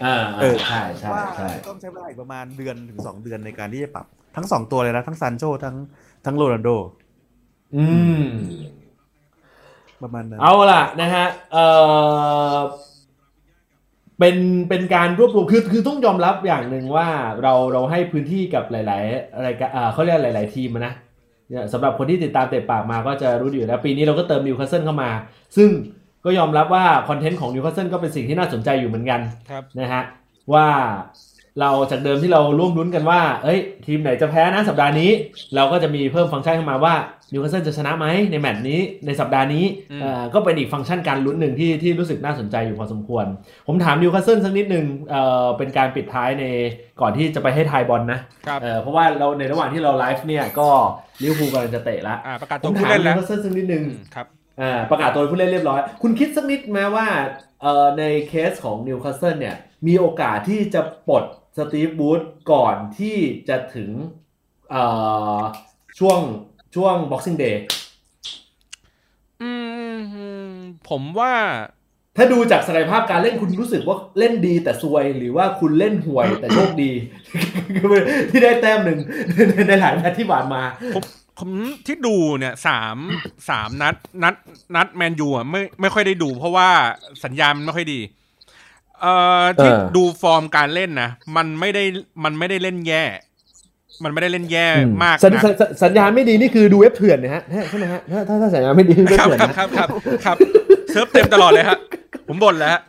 อ่าเออใช่ใช่ว่าใช่ต้องใช้เวลาอีกประมาณเดือนถึงสองเดือนในการที่จะปรับ ทั้งสองตัวเลยนะ ทั้งซันโชทั้งทั้งโรนัลโด อืม ประมาณนั้นเอาล่ะนะฮะเออเป็นเป็นการรวบรวมคือคือต้องยอมรับอย่างหนึ่งว่าเราเราให้พื้นที่กับหลาย ๆ อะไรายการอ่าเขาเรียกหลาย ๆ ทีมอะนะเนี่ย สำหรับคนที่ติดตามเตะปากมาก็จะรู้อยู่แล้วปีนี้เราก็เติมนิวคาสเซิลเข้ามา ซึ่งก็ยอมรับว่า content ของนิวคาสเซิลก็เป็นสิ่งที่น่าสนใจอยู่เหมือนกันครับนะฮะว่าเราจากเดิมที่เราร่วมลุ้นกันว่า เอ้ย ทีมไหนจะแพ้นะสัปดาห์นี้ เราก็จะมีเพิ่มฟังก์ชันเข้ามาว่า นิวคาสเซิลจะชนะไหมในแมตช์นี้ในสัปดาห์นี้อืมเอ่อก็เป็นอีกฟังก์ชันการลุ้นหนึ่งที่ที่รู้สึกน่าสนใจอยู่พอสมควร ผมถามนิวคาสเซิลสักนิดหนึ่งเอ่อเป็นการปิดท้ายในก่อนที่จะไปให้ทายบอลนะครับเอ่อเพราะว่าเราในระหว่างที่เราไลฟ์เนี่ยก็ลิเวอร์พูลกำลังจะเตะละอ่าประกาศตัวผู้เล่นแล้ว ผมถามนิวคาสเซิลสักนิดหนึ่งอืมครับอ่าประกาศตัวผู้เล่นเรียบร้อย คุณคิดสักนิดไหมว่าเอ่อในเคสของนิวคาสเซิลเนี่ยมีโอกาสที่จะปลดสตีฟ บรูซก่อนที่จะถึงเอ่อช่วง ช่วง Boxing Day อืม ผมว่า ถ้าดูจากศักยภาพการเล่นคุณรู้สึกว่าเล่นดีแต่ซวยหรือว่าคุณเล่นห่วยแต่โชคดี ที่ได้แต้มหนึ่งในหลายนัดที่ผ่านมาผมผมที่ดูเนี่ยสามสามนัด นัด นัดแมนยูอะไม่ไม่ค่อยได้ดู เพราะว่าสัญญาณมันไม่ค่อยดี เอ่อที่เออดูฟอร์มการเล่นนะมันไม่ได้มันไม่ได้เล่นแย่ มันไม่ได้เล่นแย่มากสัญนะสัญสัญสัญญาณไม่ดีนี่คือดูเว็บเถื่อนนะฮะใช่ไหมฮะถ้าถ้าถ้าสัญญาณไม่ดีคือเว็บครับเถื่อนครับนะครับครับครับเซิร์ฟเต็มตลอดเลยฮะผมบ่นแล้วฮะ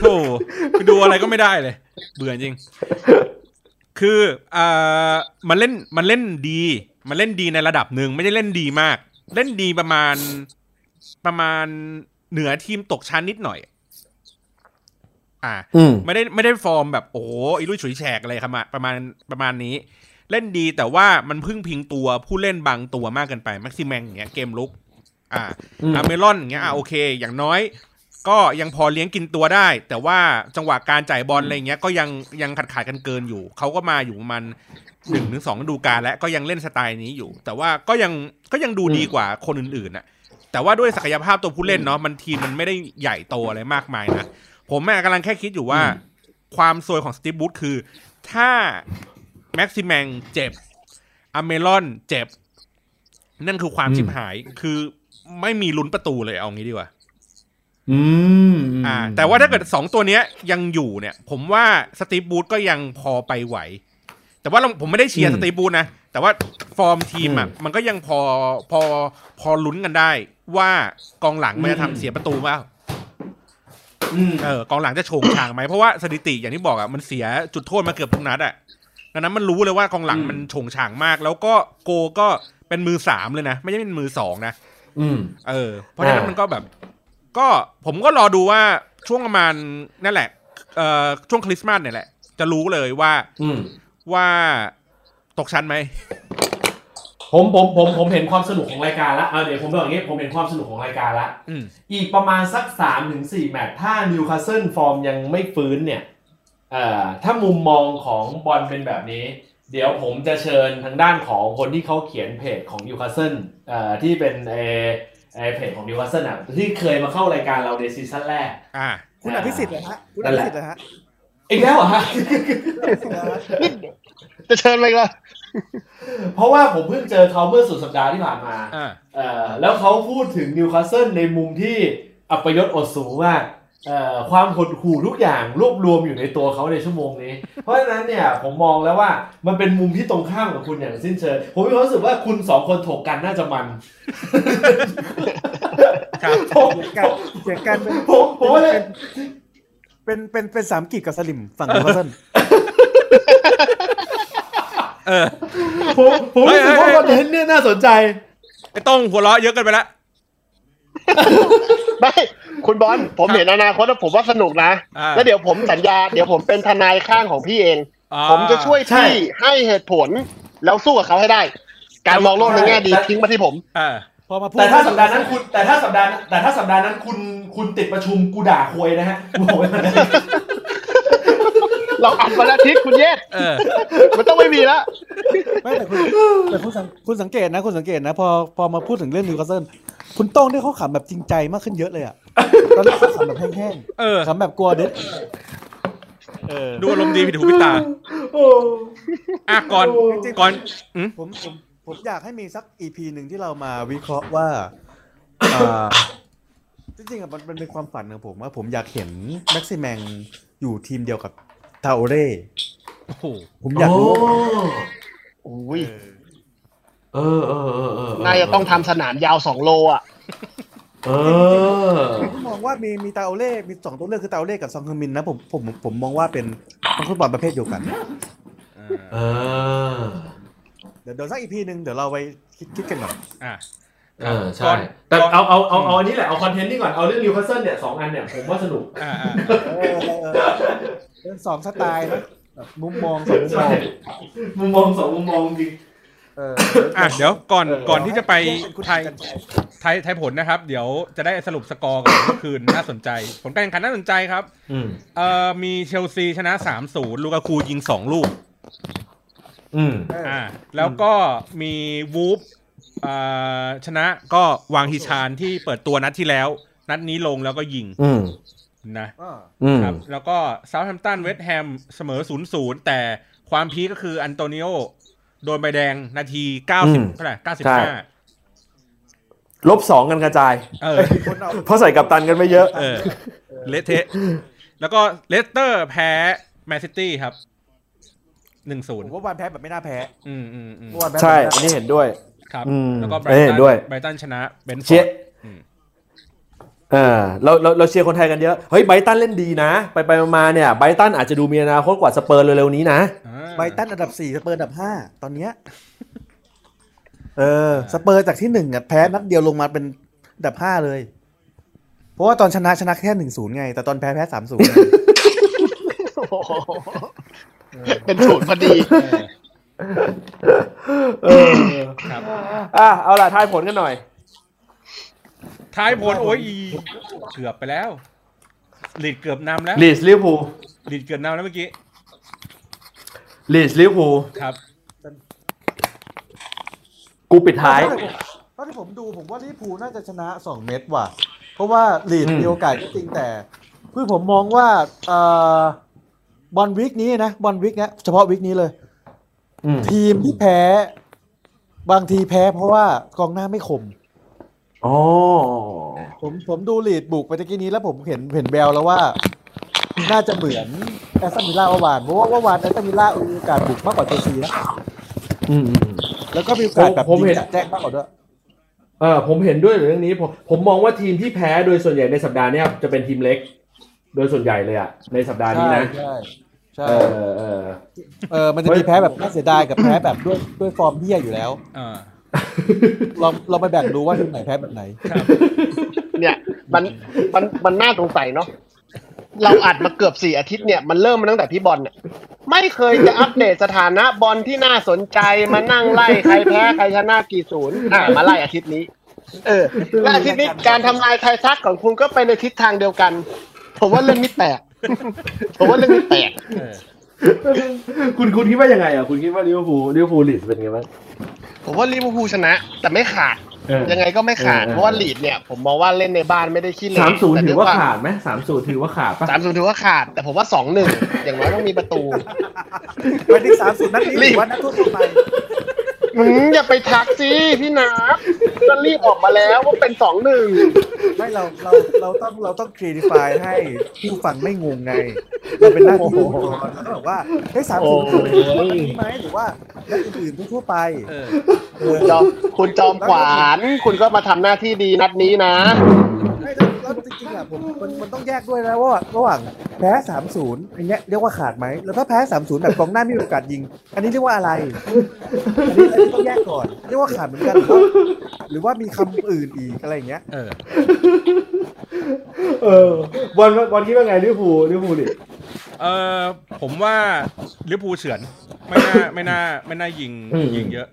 โอ้โหไปดูอะไรก็ไม่ได้เลย เบื่อจริง คืออ่ามันเล่นมันเล่นดี มันเล่นดีในระดับหนึ่งไม่ได้เล่นดีมาก เล่นดีประมาณประมาณเหนือทีมตกชั้นนิดหน่อย อ่าอืมไม่ได้ไม่ได้ฟอร์มแบบโอ้โหอีลุยฉุยแฉกอะไรครับมาประมาณประมาณนี้ เล่นดีแต่ว่ามันพึ่งพิงตัวผู้เล่นบางตัวมากเกินไปแม็กซิแมงอย่างเงี้ยเกมลุก อ่าอืมอาเมรอนอย่างเงี้ยอะโอเค อย่างน้อย ก็ยังพอเลี้ยงกินตัวได้ แต่ว่าจังหวะการจ่ายบอลอะไรเงี้ยก็ยังยังขาดขาดกันเกินอยู่ เขาก็มาอยู่ประมันหนึ่งถึงสองฤดูกาลและก็ยังเล่นสไตล์นี้อยู่ แต่ว่าก็ยังก็ยังดูดีกว่าคนอื่นๆน่ะ แต่ว่าด้วยศักยภาพตัวผู้เล่นเนาะมันทีมมันไม่ได้ใหญ่โตอะไรมากมายนะผมแม่กำลังแค่คิดอยู่ว่า ความซวยของสตีฟบูธคือ ถ้า แม็กซิแมงเจ็บอเมรอนเจ็บ นั่นคือความอืมชิบหายคือไม่มีลุ้นประตูเลยเอางี้ดีกว่า อืมอ่า แต่ว่าถ้าเกิดสองตัวเนี้ยยังอยู่เนี่ย ผมว่าสตีฟ บรูซก็ยังพอไปไหว แต่ว่าเราผมไม่ได้เชียร์สตีฟ บรูซนะ แต่ว่าฟอร์มทีมอะมันก็ยังพอพอพอลุ้นกันได้ ว่ากองหลังมันจะทำเสียประตูเปล่าอืมเออกองหลังจะโฉงฉางไหมเพราะว่าสถิติอย่างที่บอกอะมันเสียจุดโทษมาเกือบทุกนัดอะ ดังนั้นมันรู้เลยว่ากองหลังมันโฉงฉางมาก แล้วก็โกลก็เป็นมือสามเลยนะ ไม่ใช่เป็นมือสองนะอืมเออ เพราะฉะนั้นอ่ามัมันก็แบบ ก็ผมก็รอดูว่าช่วงประมาณนั่นแหละเอ่อช่วงคริสต์มาสเนี่ยแหละ จะรู้เลยว่าอืมว่าตกชั้นไหมผมผมผมผมเห็นความสนุกของรายการละเอาเดี๋ยวผมบอกอย่างงี้ผมเห็นความสนุกของรายการละอืมอีกประมาณสักสามถึงสี่แมตช์ถ้านิวคาสเซิลฟอร์มยังไม่ฟื้นเนี่ยเอ่อ ถ้ามุมมองของบอลเป็นแบบนี้ เดี๋ยวผมจะเชิญทางด้านของคนที่เขาเขียนเพจของนิวคาสเซิลเอ่อที่เป็นเอเอเพจของนิวคาสเซิลอะที่เคยมาเข้ารายการเราใน season แรกอ่าคุณอภิสิทธิ์เหรอฮะนั่นแหละ คุณนั่อภิสิทธิ์เหรอฮะอีกแล้วเหรอฮะนี่จะเชิญไปละเพราะว่าผมเพิ่งเจอเขาเมื่อสุดสัปดาห์ที่ผ่านมาอ่าเอ่อแล้วเขาพูดถึงนิวคาสเซิลในมุมที่อัปยศอดสูงมากเอ่อ ความหดหู่ทุกอย่างรวบรวมอยู่ในตัวเขาในชั่วโมงนี้ เพราะฉะนั้นเนี่ยผมมองแล้วว่ามันเป็นมุมที่ตรงข้ามกับคุณอย่างสิ้นเชิงผมมีความรู้สึกว่าคุณสองคนถกกันน่าจะมันครับผมเสียงกันเสียงกันเป็นผมผมว่าเนี่ยเป็นเป็นเป็นสามกีบกับสลิมฝั่งนิวคาสเซิลเออผมผมรู้สึกว่าเฮ้ยเฮ้ย content เนี่ยน่าสนใจไอ้ต้องหัวเราะเยอะเกันไปละ ไม่คุณบอลผมเห็นอนาคตแล้วผมว่าสนุกนะอ่าแล้วเดี๋ยวผมสัญญา เดี๋ยวผมเป็นทนายข้างของพี่เองอ่าผมจะช่วยใช่พี่ให้เหตุผล แล้วสู้กับเขาให้ได้ การมองโลกในแง่ดีทิ้งมาที่ผมอ่าพอมาพูดแต่ถ้าสัปดาห์นั้นคุณแต่ถ้าสัปดาห์แต่ถ้าสัปดาห์นั้นคุณคุณติดประชุมกูด่าควยนะฮะ เราอัดวันอาทิตย์คุณเยศเออมันต้องไม่มีแล้วไม่แต่คุณแต่คุณสังคุณสังเกตนะคุณสังเกตนะ พอพอมาพูดถึงเรื่องนิวคาสเซิลคุณโต้งที่เขาขำแบบจริงใจมากขึ้นเยอะเลยอะตอนแรกเขาขำแบบแห้งเออๆขำแบบกลัวเด็ดเออดูอารมณ์ดีผิดหูผิดตาโอ้อะก่อนก่อนผมผมผมอยากให้มีสัก EP หนึ่งที่เรามาวิเคราะห์ว่าอ่าจริงๆอะมันมันเป็นความฝันของผมว่าผมอยากเห็นแม็กซิแมงอยู่ทีมเดียวกับ ทาโอเร่โอ้โหผมอยากรู้ว่าอุ้ยเออเออเออเออน่าจะต้องทำสนามยาวสองโลอะ เออผมมองว่ามีมีตาโอเล่มีสองตัวเลือกคือตาโอเล่กับซองฮึงมินนะผมผมผมมองว่าเป็นนักฟุตบอลประเภทเดียวกันเออเดี๋ยวเดี๋ยวสักอีพีหนึ่งเดี๋ยวเราไปคิดคิดกันหน่อยอะเออใช่ แต่เอาเอาเอาเอาอันนี้แหละเอา content นี่ก่อนเอาเรื่องนิวคาสเซิลเนี่ยสองอันเนี่ยผมว่าสนุก อ่าอ่าเออเออเออเป็นสองสไตล์นะแบบมุมมองสองมุมมอง ใช่ มุมมองสองมุมมองจริง เอออะเดี๋ยวก่อนเออก่อนที่จะไปเป็นคุณทายกันทายทายทายผลนะครับ เดี๋ยวจะได้สรุปสกอร์กันเมื่อคืนน่าสนใจ ผลการแข่งขันน่าสนใจครับ อืม เอ่อมีเชลซีชนะ 3-0 ลูกาคูยิง 2 ลูก อืม เอออ่า แล้วก็มีวูล์ฟอ่าชนะก็ฮวางฮีชานที่เปิดตัวนัดที่แล้ว นัดนี้ลงแล้วก็ยิง อืม นะอ่าอืมครับ แล้วก็เซาท์แฮมป์ตันเวสต์แฮมเสมอ0-0แต่ความพีคก็คืออันโตนิโอโดนใบแดงนาที90เท่าไหร่95ลบสองกันกระจายเออคนเอาเพราะใส่กัปตันกันไม่เยอะเออเละเทะแล้วก็เลสเตอร์แพ้แมนซิตี้ครับหนึ่งศูนผย์มว่าวันแพ้แบบไม่น่าแพ้ อืมอืมอืมเมื่อวานแพ้ใช่แบบอันไม่านี้เห็นด้วย ครับอืมแล้วก็ไบรเอ้ยเห็ตันนด้วยไบรตันชนะเบนฟอเชียร์ร์ดอืม เออเราเราเราเชียร์คนไทยกันเยอะ เฮ้ยไบรตันเล่นดีนะ ไปไปมาๆเนี่ยไบรตันอาจจะดูมีอนาคตกว่าสเปอร์เร็วๆนี้นะอ่าไบรตันอันดับสี่สเปอร์อันดับห้าตอนเนี้ยเออสเปอร์จากที่หนึ่งอะแพ้นัดเดียวลงมาเป็นอันดับห้าเลย เพราะว่าตอนชนะชนะแค่หนึ่งศูนย์ไง แต่ตอนแพ้แพ้สามศูนย์โอ้โหเป็นศูนย์พอดีเออเออครับอะเอาล่ะทายผลกันหน่อย ทายผลโอ้ยเกือบไปแล้วลีดส์เกือบนำแล้วลีดส์ลิเวอร์พูลลีดส์เกือบนำแล้วเมื่อกี้ลีดส์ลิเวอร์พูลครับ กูปิดท้ายเท่าที่ผมดูผมว่าลิเวอร์พูลน่าจะชนะ2เม็ดว่ะ เพราะว่าลีดส์อืมมีโอกาสก็จริงแต่คือผมมองว่าเอ่อบอล week นี้นะบอล week เนี้ยเฉพาะ week นี้เลยอืมทีมที่แพ้ บางทีแพ้เพราะว่ากองหน้าไม่คม อ๋อผมผมดูลีดส์บุกไปตะกี้นี้แล้วผมเห็นเห็นแววแล้วว่า น่าจะเหมือนแอสตันวิลล่าเมื่อวานเพราะว่าเมื่อวานแอสตันวิลล่ามีโอกาสบุกมากกว่าเชลซีนะอืมอืมแล้วก็มีโอกาสแบบผมเห็นยิงแจ้งมากกว่าด้วยเออผมเห็นด้วยเรื่องนี้ผมผมมองว่าทีมที่แพ้โดยส่วนใหญ่ในสัปดาห์เนี้ยจะเป็นทีมเล็ก โดยส่วนใหญ่เลยอะในสัปดาห์นี้นะใช่ใช่เออเออเออมันจะมีแพ้แบบน่าเสียดายกับแพ้แบบด้วยด้วยฟอร์มเบี้ยอยู่แล้วอ่า เราเราไปแบ่งดูว่าทีมไหนแพ้แบบไหน เนี่ย มันมันมันน่าสงสัยเนาะเราอัดมาเกือบสี่อาทิตย์เนี่ยมันเริ่มมาตั้งแต่พี่บอลเนี่ยไม่เคยจะอัปเดตสถานะบอลที่น่าสนใจมานั่งไล่ใครแพ้ใครชนะกี่ศูนย์อ่ามาไล่อาทิตย์นี้ เออและอาทิตย์นี้การทำนายทายทักของคุณก็ไปในทิศทางเดียวกัน ผมว่าเรื่องนี้แปลกผมว่าเรื่องนี้แปลกเออคุณคุณคิดว่ายังไงอะคุณคิดว่าลิเวอร์พูลลิเวอร์พูลลีดส์เป็นไงบ้าง ผมว่าลิเวอร์พูลชนะ แต่ไม่ขาดเออยังไงก็ไม่ขาดเออเพราะว่าลีดส์เนี่ย ผมมองว่าเล่นในบ้านไม่ได้ขี้เหร่สามศูนย์แต่ถือว่าขาดไหมสามศูนย์ถือว่าขาดปะสามศูนย์ถือว่าขาด แต่ผมว่าสองหนึ่งอย่างน้อยต้องมีประตูไปที่สามสิบนัดนี้หรือว่านัดทั่วไป มึงอย่าไปทักสิพี่นับก็รีบออกมาแล้วว่าเป็นสองหนึ่งไม่เราเราเราต้องเราต้องคลีริฟายให้ผู้ฟังไม่งงไง เราเป็นหน้าที่ของเราเราต้องบอกว่าเฮ้ยสามสิบเป็นนี้ไหมหรือว่านัดอื่นๆทั่วๆไปเออเออจอมคุณจอมขวาน คุณก็มาทำหน้าที่ดีนัดนี้นะไม่แล้วแล้วจริงๆอะผมมันมันต้องแยกด้วยนะว่าระหว่างแพ้สามศูนย์อันเนี้ยเรียกว่าขาดไหมแล้วถ้าแพ้สามศูนย์แบบกองหน้าไม่มีโอกาสยิง อันนี้เรียกว่าอะไรอันนี้อันนี้ต้องแยกก่อนเรียกว่าขาดเหมือนกันหรือว่าหรือว่ามีคำอื่นอีกอะไรอย่างเงี้ยเออเออบอลบอลคิดว่าไงลิเวอร์พูลลิเวอร์พูลลีดส์เออผมว่าลิเวอร์พูลเฉือนไม่น่าไม่น่าไม่น่ายิงยิงเยอะ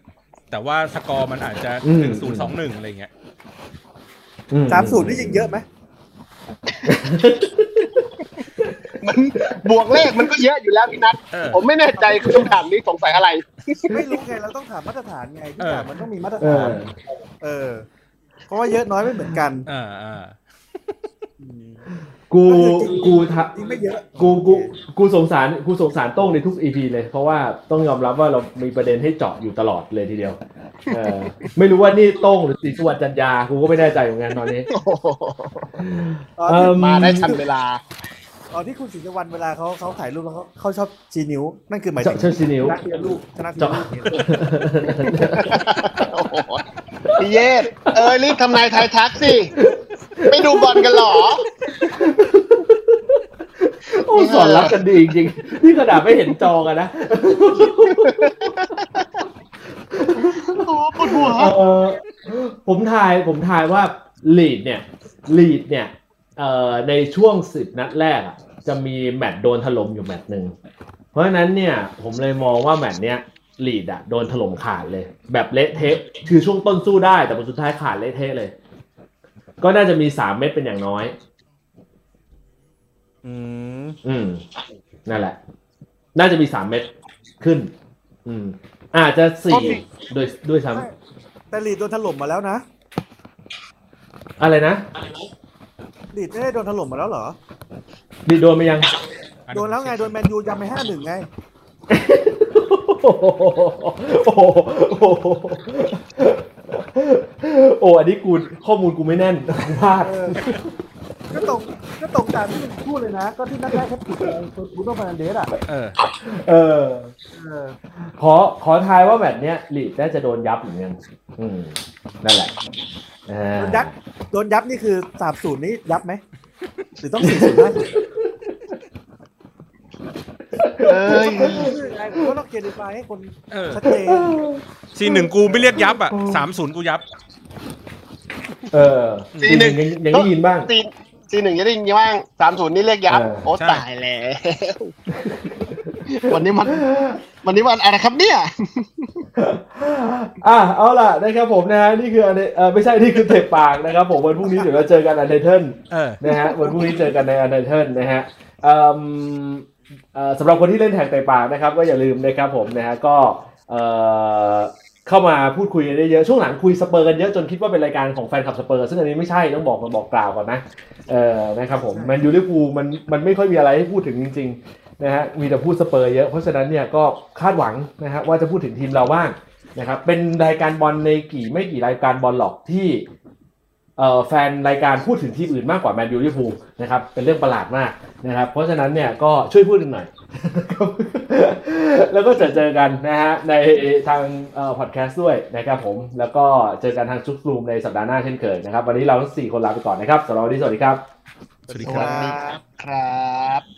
แต่ว่าสกอร์มันอาจจะหนึ่งศูนย์สองหนึ่งอะไรเงี้ยสามศูนย์นี่ยิงเยอะไหม มันบวกเลขมันก็เยอะอยู่แล้วพี่นัทเออผมไม่แน่ใจคือคำถามนี้สงสัยอะไร ไม่รู้ไงเราต้องถามมาตรฐานไงทุกอย่างมันต้องมีมาตรเอฐาอนเออ เพราะว่าเยอะน้อยไม่เหมือนกันอ่าอ่ากูกูทะยิงไม่เยอะกูกูกูสงสารกูสงสารโต้งในทุกอีพีเลย เพราะว่าต้องยอมรับว่าเรามีประเด็นให้เจาะอยู่ตลอดเลยทีเดียวเออไม่รู้ว่านี่โต้งหรือศรีสุวรรณจันยากูก็ไม่แน่ใจเหมือนกันตอนนี้ตอนที่เอิ่มาได้ทันเวลา ตอนที่คุณศรีสุวรรณเวลาเขาเขาถ่ายรูปแล้วเขาเขาชอบชี้นิ้ว นั่นคือหมายถึเจาะงเชิญซีนิ้วชนะทีละลูกชนะทีละเจาะลูกโอ้โหพี่เยศเออรีบทำนายทายทักสิไม่ดูบอลกันเหรอโอ้สอนรับกันดีจริงๆนี่ขนาดไม่เห็นจอกันนะโอ้ปวดหัวเออผมทายผมทายว่าลีดเนี่ยลีดเนี่ยเอ่อในช่วงสิบนัดแรกอะ จะมีแมตช์โดนถล่มอยู่แมตช์หนึ่งเพราะฉะนั้นเนี่ยผมเลยมองว่าแมตช์เนี้ยลีดอะโดนถล่มขาดเลย แบบเละเทะคือช่วงต้นสู้ได้แต่ผลสุดท้ายขาดเละเทะเลย ก็น่าจะมีสามเม็ดเป็นอย่างน้อย อืมอืมนั่นแหละ น่าจะมีสามเม็ดขึ้น อืม อาจจะสี่โดยด้วยซ้แต่ลีดโดนถล่มมาแล้วนะำอะไรนะ ลีดไม่ได้โดนถล่มมาแล้วเหรอ ดีโดนไปยัง โดนแล้วไง โดนแมนยูยำไปห้าหนึ่งไง โอ้โหโอ้โหโอ้อันนี้กูข้อมูลกูไม่แน่นพลาด เออ ก็ตรงก็ตรงตามที่มึงพูดเลยนะ ก็ที่นัดแรกเขาผิดเลยคุณโนฟานันเดสอะเออ เออ เออ ขอขอทายว่าแบบเนี้ยลีดน่าจะโดนยับเหมือนกันอืมนั่นแหละอ่า โดนยับโดนยับนี่คือสามศูนย์นี้ยับไหมหรือต้องสี่ศูนย์ห้าศูนย์เอ้ยไงผมก็ต้องเกียรติฟายให้คนเออชัดเจนซีหนึ่งกูไม่เรียกยับอะสามศูนย์กูยับ เออสี่หนึ่งยังยังได้ยินบ้างซีซีหนึ่งจะได้ยินว่างสามศูนย์นี่เรียกยับเออโอ้ใช่ตายแล้ว วันนี้มัน วันนี้มันอะไรครับเนี่ยอะเอาล่ะนะครับผมนะฮะนี่คืออันเดเออไม่ใช่นี่คือเตะปากนะครับผมวันพรุ่งนี้เดี๋ยวเราเจอกันอันเดเทิลเออนะฮะวันพรุ่งนี้เจอกันในอันเดอร์เทิลนะฮะเอิ่มเอ่อสำหรับคนที่เล่นแท็กเตะปากนะครับ ก็อย่าลืมนะครับผมนะฮะก็เอ่อเข้ามาพูดคุยกันได้เยอะช่วงหลังคุยสเปอร์กันเยอะจนคิดว่าเป็นรายการของแฟนคลับสเปอร์ซึ่งอันนี้ไม่ใช่ต้องบอกมาบอกกล่าวก่อนนะเออนะครับผมแมนยูลิเวอร์พูลมันมันไม่ค่อยมีอะไรให้พูดถึงจริงๆ นะฮะมีแต่พูดสเปอร์เยอะเพราะฉะนั้นเนี่ยก็คาดหวังนะฮะว่าจะพูดถึงทีมเราบ้างนะครับเป็นรายการบอลในกี่ไม่กี่รายการบอลหรอกที่เอ่อแฟนรายการพูดถึงทีมอื่นมากกว่าแมนยูลิเวอร์พูลนะครับเป็นเรื่องประหลาดมากนะครับเพราะฉะนั้นเนี่ยก็ช่วยพูดกันหน่อย แล้วก็จะเจอกันนะฮะในทางเอ่อพอดแคสต์ด้วยนะครับผมแล้วก็เจอกันทางชุกรูมในสัปดาห์หน้าเช่นเคยนะครับวันนี้เราทั้งสี่คนลาไปก่อนนะครับสำหรับวันนี้สวัสดีครับ สวัสดีสครัวับสดีครับ